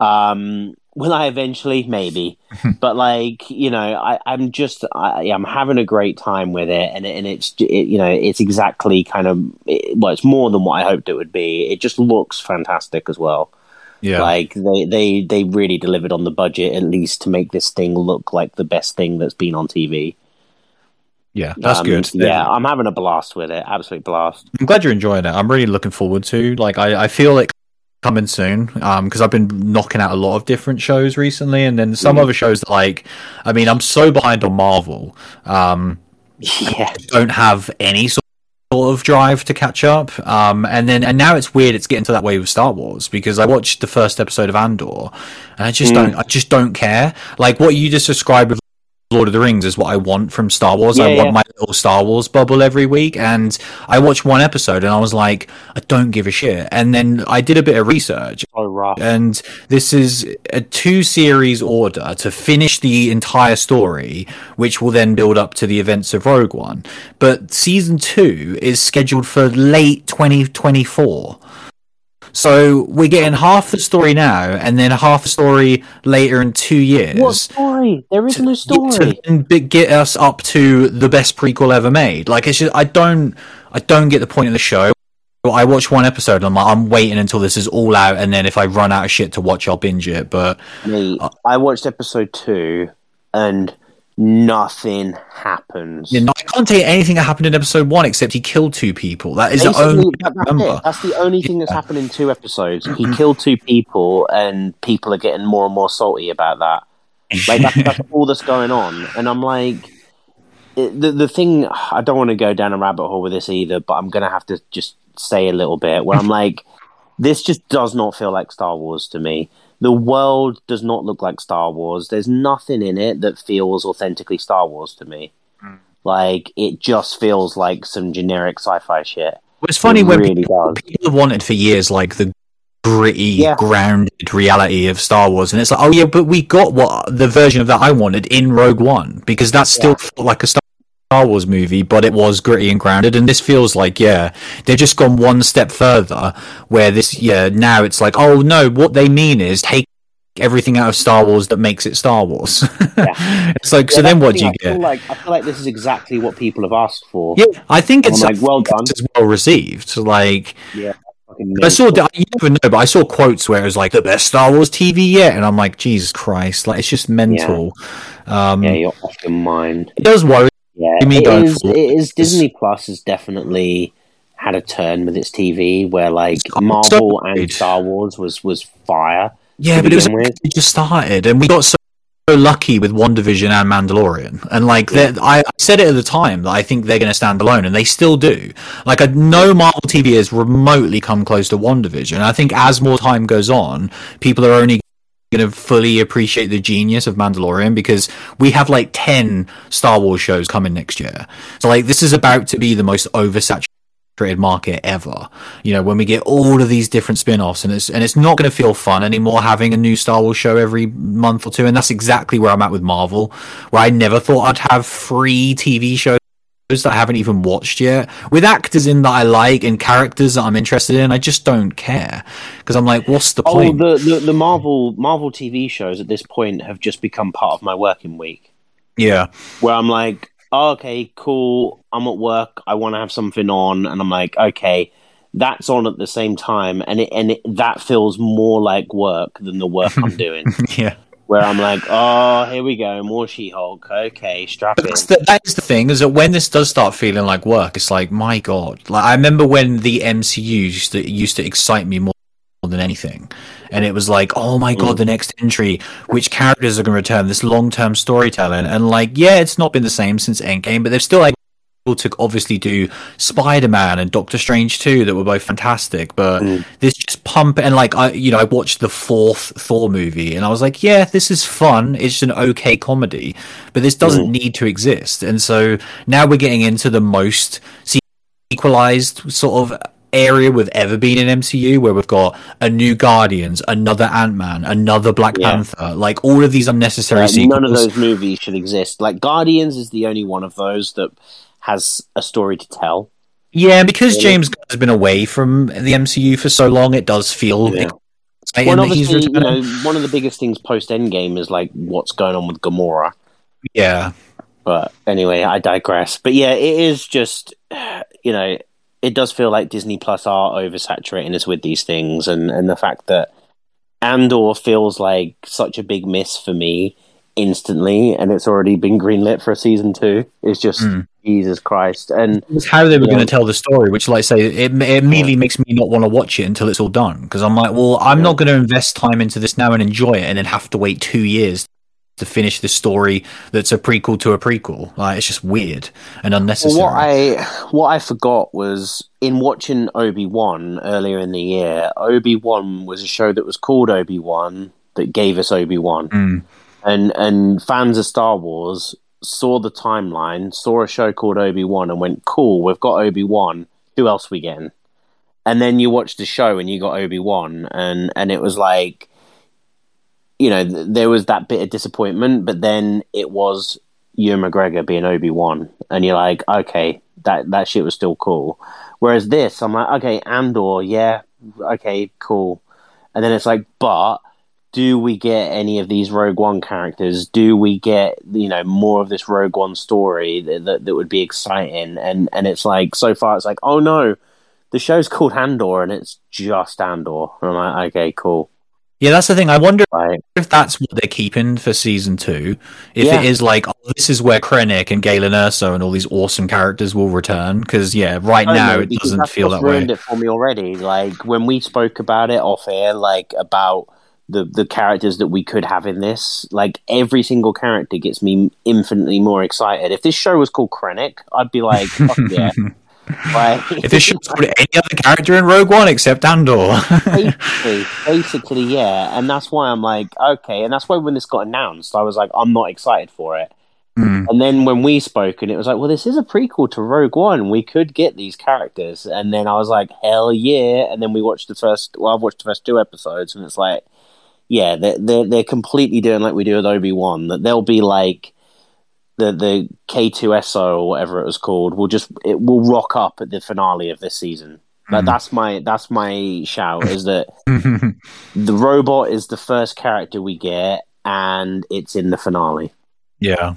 [LAUGHS] um, Will I eventually? Maybe, [LAUGHS] but like you know, I, I'm just I, I'm having a great time with it, and and it's it, you know it's exactly kind of it, well, it's more than what I hoped it would be. It just looks fantastic as well.
Yeah,
like they they they really delivered on the budget at least to make this thing look like the best thing that's been on TV.
Yeah, that's
Um,
good.
Yeah, I'm having a blast with it. Absolute blast.
I'm glad you're enjoying it. I'm really looking forward to. Like, I, I feel it coming soon because I've been knocking out a lot of different shows recently, and then some
Mm.
other shows that, like, I mean, I'm so behind on Marvel. Um,
Yeah,
don't have any sort of drive to catch up. Um, and then and now it's weird. It's getting to that way with Star Wars because I watched the first episode of Andor, and I just don't. I just don't care. Like what you just described with Lord of the Rings is what I want from Star Wars. I want
yeah.
my little Star Wars bubble every week, and I watched one episode and I was like, I don't give a shit. And then I did a bit of research,
rough.
and this is a two series order to finish the entire story, which will then build up to the events of Rogue One. But season two is scheduled for late 2024. So we're getting half the story now, and then half the story later in two years.
What story? There is no
To
story.
To get us up to the best prequel ever made. Like it's just, I don't, I don't get the point of the show. I watch one episode and I'm like, I'm waiting until this is all out, and then if I run out of shit to watch, I'll binge it. But
Mate, I watched episode two, and nothing happens.
I can't tell you anything that happened in episode one except he killed two people. That is the only
that- that's, that's the only thing that's happened in two episodes. He killed two people, and people are getting more and more salty about that. Like that's, that's [LAUGHS] all that's going on, and I'm like, it, the the thing. I don't want to go down a rabbit hole with this either, but I'm gonna have to just say a little bit where I'm like, this just does not feel like Star Wars to me. The world does not look like Star Wars. There's nothing in it that feels authentically Star Wars to me. Hmm. Like it just feels like some generic sci-fi shit.
It's funny
It
when
really
people, people have wanted for years like the gritty,
Yeah.
grounded reality of Star Wars, and it's like, oh yeah, but we got what the version of that I wanted in Rogue One because that still felt like a Star Wars movie, but it was gritty and grounded. And this feels like, yeah, they've just gone one step further. Where this, yeah, now it's like, oh no, what they mean is take everything out of Star Wars that makes it Star Wars. [LAUGHS] it's like, so then what
the
do you
I
get?
feel like I feel like this is exactly what people have asked for.
Yeah, I think it's
like, well done.
it's well received. Like,
Yeah,
I saw, you never know, but I saw quotes where it was like the best Star Wars TV yet, and I'm like, Jesus Christ, like it's just mental. Um,
Yeah, you're off your mind.
it does worry.
Yeah, it is.
it.
Is. Disney Plus has definitely had a turn with its TV, where like Marvel and. Star Wars was was fire.
Yeah, but it was it just started, and we got so, so lucky with WandaVision and Mandalorian, and like
Yeah.
I I said it at the time that I think they're going to stand alone, and they still do. Like, I no Marvel TV has remotely come close to WandaVision. I think as more time goes on, people are only going to fully appreciate the genius of Mandalorian because we have like 10 Star Wars shows coming next year. So like this is about to be the most oversaturated market ever. You know, when we get all of these different spin-offs and it's and it's not going to feel fun anymore having a new Star Wars show every month or two and that's exactly where I'm at with Marvel, where I never thought I'd have free TV shows that I haven't even watched yet, with actors in that I like and characters that I'm interested in. I just don't care because I'm like, what's the
Oh,
point?
the, the the Marvel Marvel TV shows at this point have just become part of my working week,
yeah,
where I'm like, oh, okay, cool. I'm at work. I want to have something on, and I'm like, okay, that's on at the same time, and it and it, that feels more like work than the work I'm [LAUGHS] doing.
yeah.
Where I'm like, oh, here we go, more She-Hulk. Okay, strap in.
That's the, that is the thing is that when this does start feeling like work, it's like my god. Like I remember when the MCU used to used to excite me more than anything. And it was like, oh my god, mm. the next entry, which characters are going to return? This long term storytelling, and like, yeah, it's not been the same since Endgame, but they've still like to obviously do Spider-Man and Doctor Strange too that were both fantastic but
Mm.
this just pump and like I you know I watched the fourth Thor movie and I was like yeah this is fun it's an okay comedy but this doesn't need to exist and so now we're getting into the most equalized sort of area we've ever been in MCU where we've got a new Guardians another Ant-Man another Black
Yeah.
Panther like all of these unnecessary
Like,
sequels
none of those movies should exist. Like Guardians is the only one of those that has a story to tell.
Yeah, because
Really?
James Gunn has been away from the MCU for so long, it does feel
Yeah. Well, obviously, you know, one of the biggest things post Endgame is like what's going on with Gamora.
Yeah,
But anyway, I digress. But yeah, it is just, you know, it does feel like Disney Plus are oversaturating us with these things, and and the fact that Andor feels like such a big miss for me instantly, and it's already been greenlit for a season two. Is just
Mm.
Jesus Christ, and
it's how they were going to tell the story, which, like I say, it, it immediately makes me not want to watch it until it's all done because I'm like, well, I'm
Yeah.
not going to invest time into this now and enjoy it, and then have to wait two years to finish the story that's a prequel to a prequel. Like, it's just weird and unnecessary.
Well, what I what I forgot was in watching Obi Wan earlier in the year. Obi Wan was a show that was called Obi Wan that gave us Obi Wan,
Mm.
and and fans of Star Wars saw the timeline, saw a show called Obi Wan, and went, "Cool, we've got Obi Wan. Who else we getting?" And then you watched the show and you got Obi Wan, and and it was like, you know, th- there was that bit of disappointment, but then it was Ewan McGregor being Obi Wan, and you're like, okay, that that shit was still cool. Whereas this, I'm like, okay, Andor, yeah, okay, cool. And then it's like, but do we get any of these Rogue One characters? Do we get you know more of this Rogue One story that that, that would be exciting? And and it's like so far, it's like, oh no, the show's called Andor, and it's just Andor. And I'm like, okay, cool,
Yeah, that's the thing. I wonder
right?
if that's what they're keeping for season two. If
Yeah.
it is like, oh, this is where Krennic and Galen Erso and all these awesome characters will return. Because yeah, right oh,
I
now
know,
it doesn't feel that way.
ruined it for me already. Like when we spoke about it off air, like about the the characters that we could have in this, like every single character gets me infinitely more excited. If this show was called Krennic, I'd be like, fuck [LAUGHS] yeah. Like,
if it should put any other character in Rogue One except Andor.
basically, [LAUGHS] basically, yeah, and that's why I'm like, okay, and that's why when this got announced, I was like, I'm not excited for it.
Hmm.
And then when we spoke, and it was like, well, this is a prequel to Rogue One. We could get these characters. And then I was like, hell yeah! And then we watched the first. Well, I've watched the first two episodes, and it's like, yeah, they're they're, they're completely doing like we do with Obi Wan. That they'll be like the the K two SO or whatever it was called. Will just it will rock up at the finale of this season. Like
Mhm.
that's my that's my shout is that [LAUGHS] the robot is the first character we get, and it's in the finale
yeah.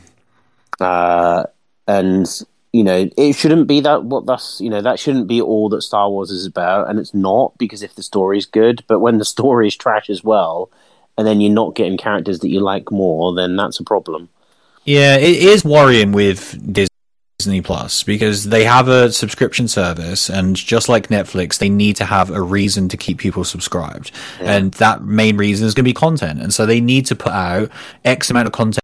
uh, and you know it shouldn't be that what that's you know that shouldn't be all that Star Wars is about, and it's not because if the story's good, but when the [LAUGHS] story is trash as well, and then you're not getting characters that you like more, then that's a problem.
Yeah, it is worrying with Disney Plus because they have a subscription service, and just like Netflix, they need to have a reason to keep people subscribed,
Yeah.
and that main reason is going to be content, and so they need to put out X amount of content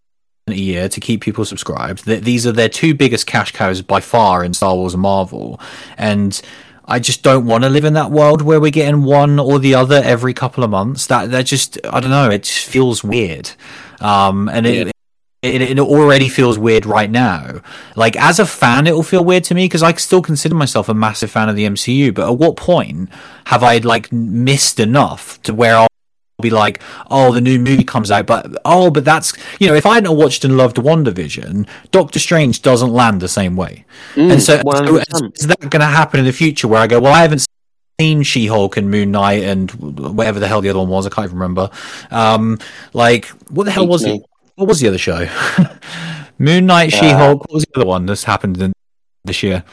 a year to keep people subscribed. Th- These are their two biggest cash cows by far in Star Wars and Marvel, and. I just don't want to live in that world where we're getting one or the other every couple of months. That that just I don't know. It just feels weird, um, and it, it, it already feels weird right now. Like as a fan, it will feel weird to me because I still consider myself a massive fan of the MCU. But at what point have I like missed enough to where I'll be like, oh, the new movie comes out, but oh, but that's you know, if I hadn't watched and loved WandaVision, Doctor Strange doesn't land the same way. and so, so
100%.
is that going to happen in the future where I go, well, I haven't seen She Hulk and Moon Knight and whatever the hell the other one was, I can't even remember. Um, like, what the hell
Beats
was
me.
it? What was the other show? [LAUGHS] Moon Knight, She Hulk. What was the other one that's happened in, this year?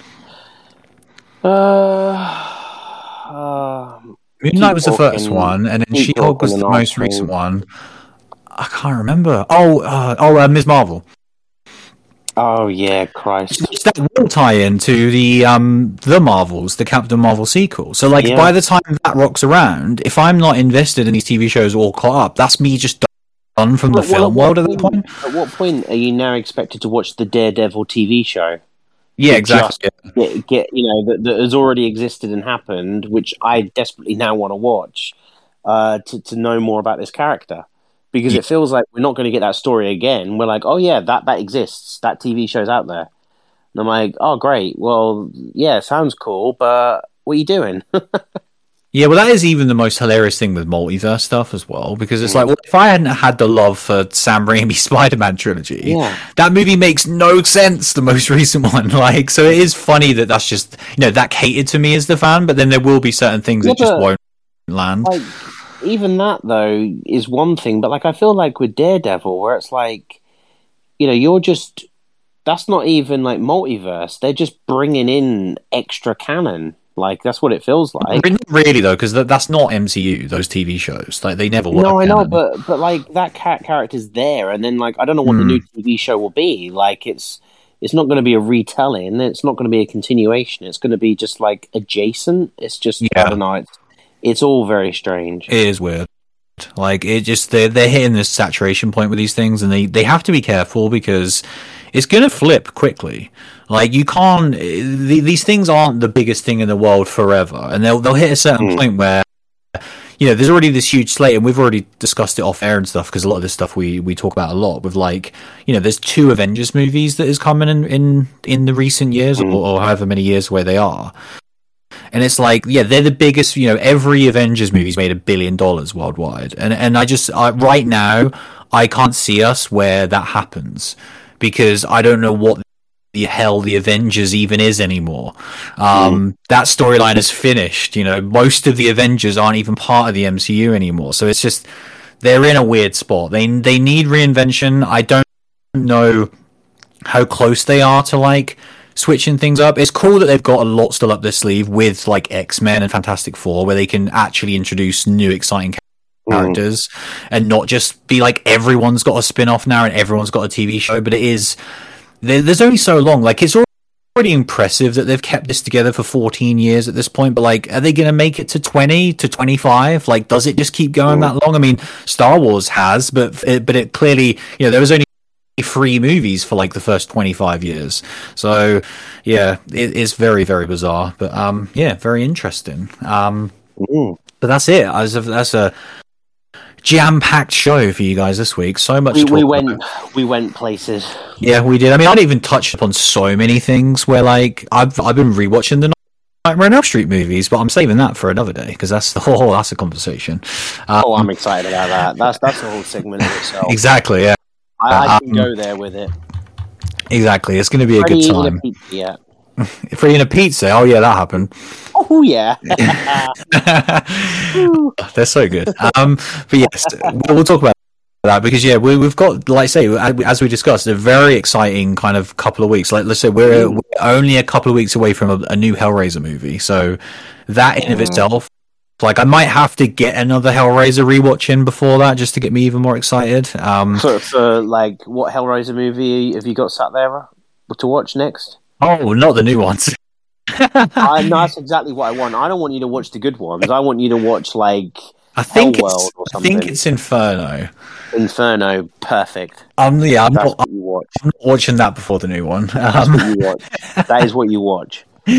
Uh, [SIGHS] uh,
Moon Knight was the first one, and then
She-Hulk
was the
the
most recent
one.
I can't remember. Oh, uh, oh, uh, Ms. Marvel.
Oh yeah, Christ!
It's that will tie into the um the Marvels, the Captain Marvel sequel. So like
Yeah.
by the time that rocks around, if I'm not invested in these TV shows all caught up, that's me just done from the
Well, well,
film
at
world at that point.
At what point are you now expected to watch the Daredevil TV show?
Yeah, exactly.
Get, get you know that, that has already existed and happened, which I desperately now want to watch uh, to to know more about this character because
Yeah.
it feels like we're not going to get that story again. We're like, oh yeah, that that exists. That TV show's out there. And I'm like, oh great. Well, yeah, sounds cool, but what are you doing? [LAUGHS]
Yeah, well, that is even the most hilarious thing with multiverse stuff as well, because it's
Mm.
like, well, if I hadn't had the love for Sam Raimi's [LAUGHS] Spider-Man trilogy,
Yeah.
that movie makes no sense. The most [LAUGHS] recent one, like, so it is funny that that's just you know that catered to me as the fan, but then there will be certain things
Yeah,
that just won't land.
like even that though is one thing but like i feel like with daredevil where it's like you know you're just that's not even like multiverse they're just bringing in extra canon like that's what it feels like
really though, because that's not MCU. Those TV shows, like they never. were
no i know but but like that cat character's there and then like i don't know what the
Hmm.
new tv show will be like it's it's not going to be a retelling it's not going to be a continuation it's going to be just like adjacent it's just i
Yeah.
don't know it's it's all very strange
It is weird. Like it just they're they're hitting this saturation point with these things, and they they have to be careful because it's gonna flip quickly. Like you can't. The, these things aren't the biggest thing in the world forever, and they'll they'll hit a certain
Mm.
point where. You know, there's already this huge slate, and we've already discussed it off air and stuff because a lot of this stuff we, we talk about a lot. With like, you know, there's two Avengers movies that is coming in in, in the recent years,
Mm.
or, or however many years where they are. And it's like, yeah, they're the biggest. You know, every Avengers movie's made a billion dollars worldwide, and and I just I, right now I can't see us where that happens because I don't know what the hell the Avengers even is anymore. Um, That storyline is finished. You know, most of the Avengers aren't even part of the MCU anymore, so it's just they're in a weird spot. They they need reinvention. I don't know how close they are to like switching things up. It's cool that they've got a lot still up their sleeve with like X Men and Fantastic Four, where they can actually introduce new exciting
Mm.
characters and not just be like everyone's got a spin off now and everyone's got a TV show. But it is there's only so long. Like it's already impressive that they've kept this together for 14 years at this point. But like, are they going to make it to 20 to 25? Like, does it just keep going that long? I mean, Star Wars has, but it, but it clearly you know there was only three movies for like the first 25 years so yeah it is very very bizarre but um yeah very interesting um
Mm.
but that's it as of that's a jam-packed show for you guys this week so much
we, we went
about.
we went places
yeah we did i mean i didn't even touch upon so many things where like i've i've been rewatching the Nightmare on Elm Street movies, but I'm saving that for another day because that's the whole that's a conversation. Um,
oh i'm excited about that that's that's a whole segment in itself [LAUGHS]
exactly, yeah,
I, I can
Um,
go there with it
exactly. It's going to be a good time.
pizza yet [LAUGHS]
Freddy in a pizza. Oh yeah, that happened.
oh yeah [LAUGHS] [LAUGHS]
They're so good. Um, but yes, we'll, we'll talk about that because yeah, we, we've got, like I say, as we discussed, a very exciting kind of couple of weeks. Like let's say we're, we're only a couple of weeks away from a, a new Hellraiser movie, so that in of itself. Like I might have to get another Hellraiser rewatch in before that just to get me even more excited. Um,
for, for like what hellraiser movie have you got sat there to watch next
oh, not the new ones. [LAUGHS]
I, no, that's exactly what I want. I don't want you to watch the good ones. I want you to watch like
I think
Hellworld
it's,
or
I think
something.
it's Inferno.
Inferno. Perfect.
Um, yeah, I'm
That's
not,
what you watch.
I'm not watching that before the new one.
That's
Um,
what you watch. That is what you watch. [LAUGHS]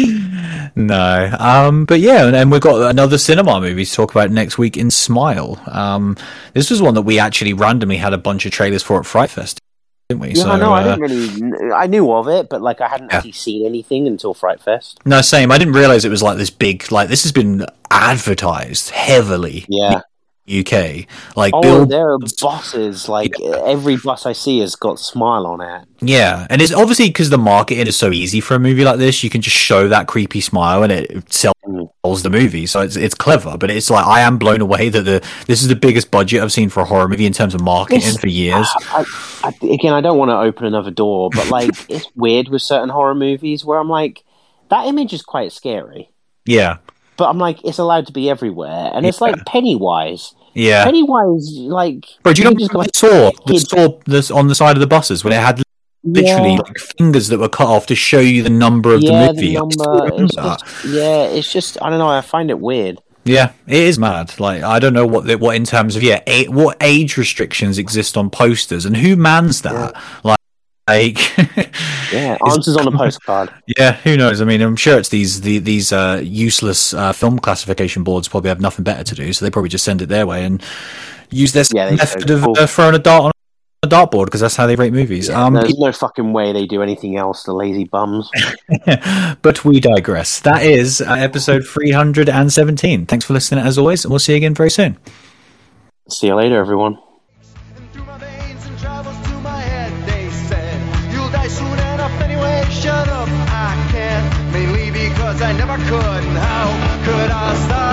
No. Um, but yeah, and, and we've got another cinema movie to talk about next week in Smile. Um, this was one that we actually randomly had a bunch of trailers for at Fright Fest, didn't we?
Yeah, no, I
uh,
didn't really. I knew of it, but like I hadn't
Yeah.
actually seen anything until Fright Fest.
no, same. I didn't realize it was like this big, like this has been advertised heavily
Yeah.
UK. Like
Oh,
Bill,
there are buses. Like every bus I see has got smile on it.
yeah, and it's obviously because the marketing is so easy for a movie like this. You can just show that creepy smile and it sells
Mm.
the movie. So it's it's clever, but it's like I am blown away that the this is the biggest budget I've seen for a horror movie in terms of marketing
This-
for years.
I, I, again, I don't want to open another door, but like [LAUGHS] it's weird with certain horror movies where I'm like, that image is quite scary,
Yeah,
but I'm like, it's allowed to be everywhere, and it's like Pennywise.
yeah.
Pennywise, like,
Bro, do you know
you
what
got
saw? The saw this on the side of the buses when it had literally
Yeah.
like fingers that were cut off to show you the number of
yeah,
the movie.
The It's just, yeah, it's just I don't know. I find it weird.
Yeah, it is mad. Like I don't know what what in terms of yeah, a, what age restrictions exist on posters and who mans that? Like, like [LAUGHS]
Yeah, answers on a [LAUGHS] postcard.
yeah, who knows? I mean, I'm sure it's these the, these uh, useless uh, film classification boards probably have nothing better to do, so they probably just send it their way and use their
Yeah,
method of
Cool.
uh, throwing a dart on a dartboard because that's how they rate movies.
Yeah,
um,
there's no fucking way they do anything else. The lazy bums. [LAUGHS]
but we digress. That is uh, episode 317. Thanks for listening as always, and we'll see you again very soon.
See you later, everyone.
I never could. And how could I start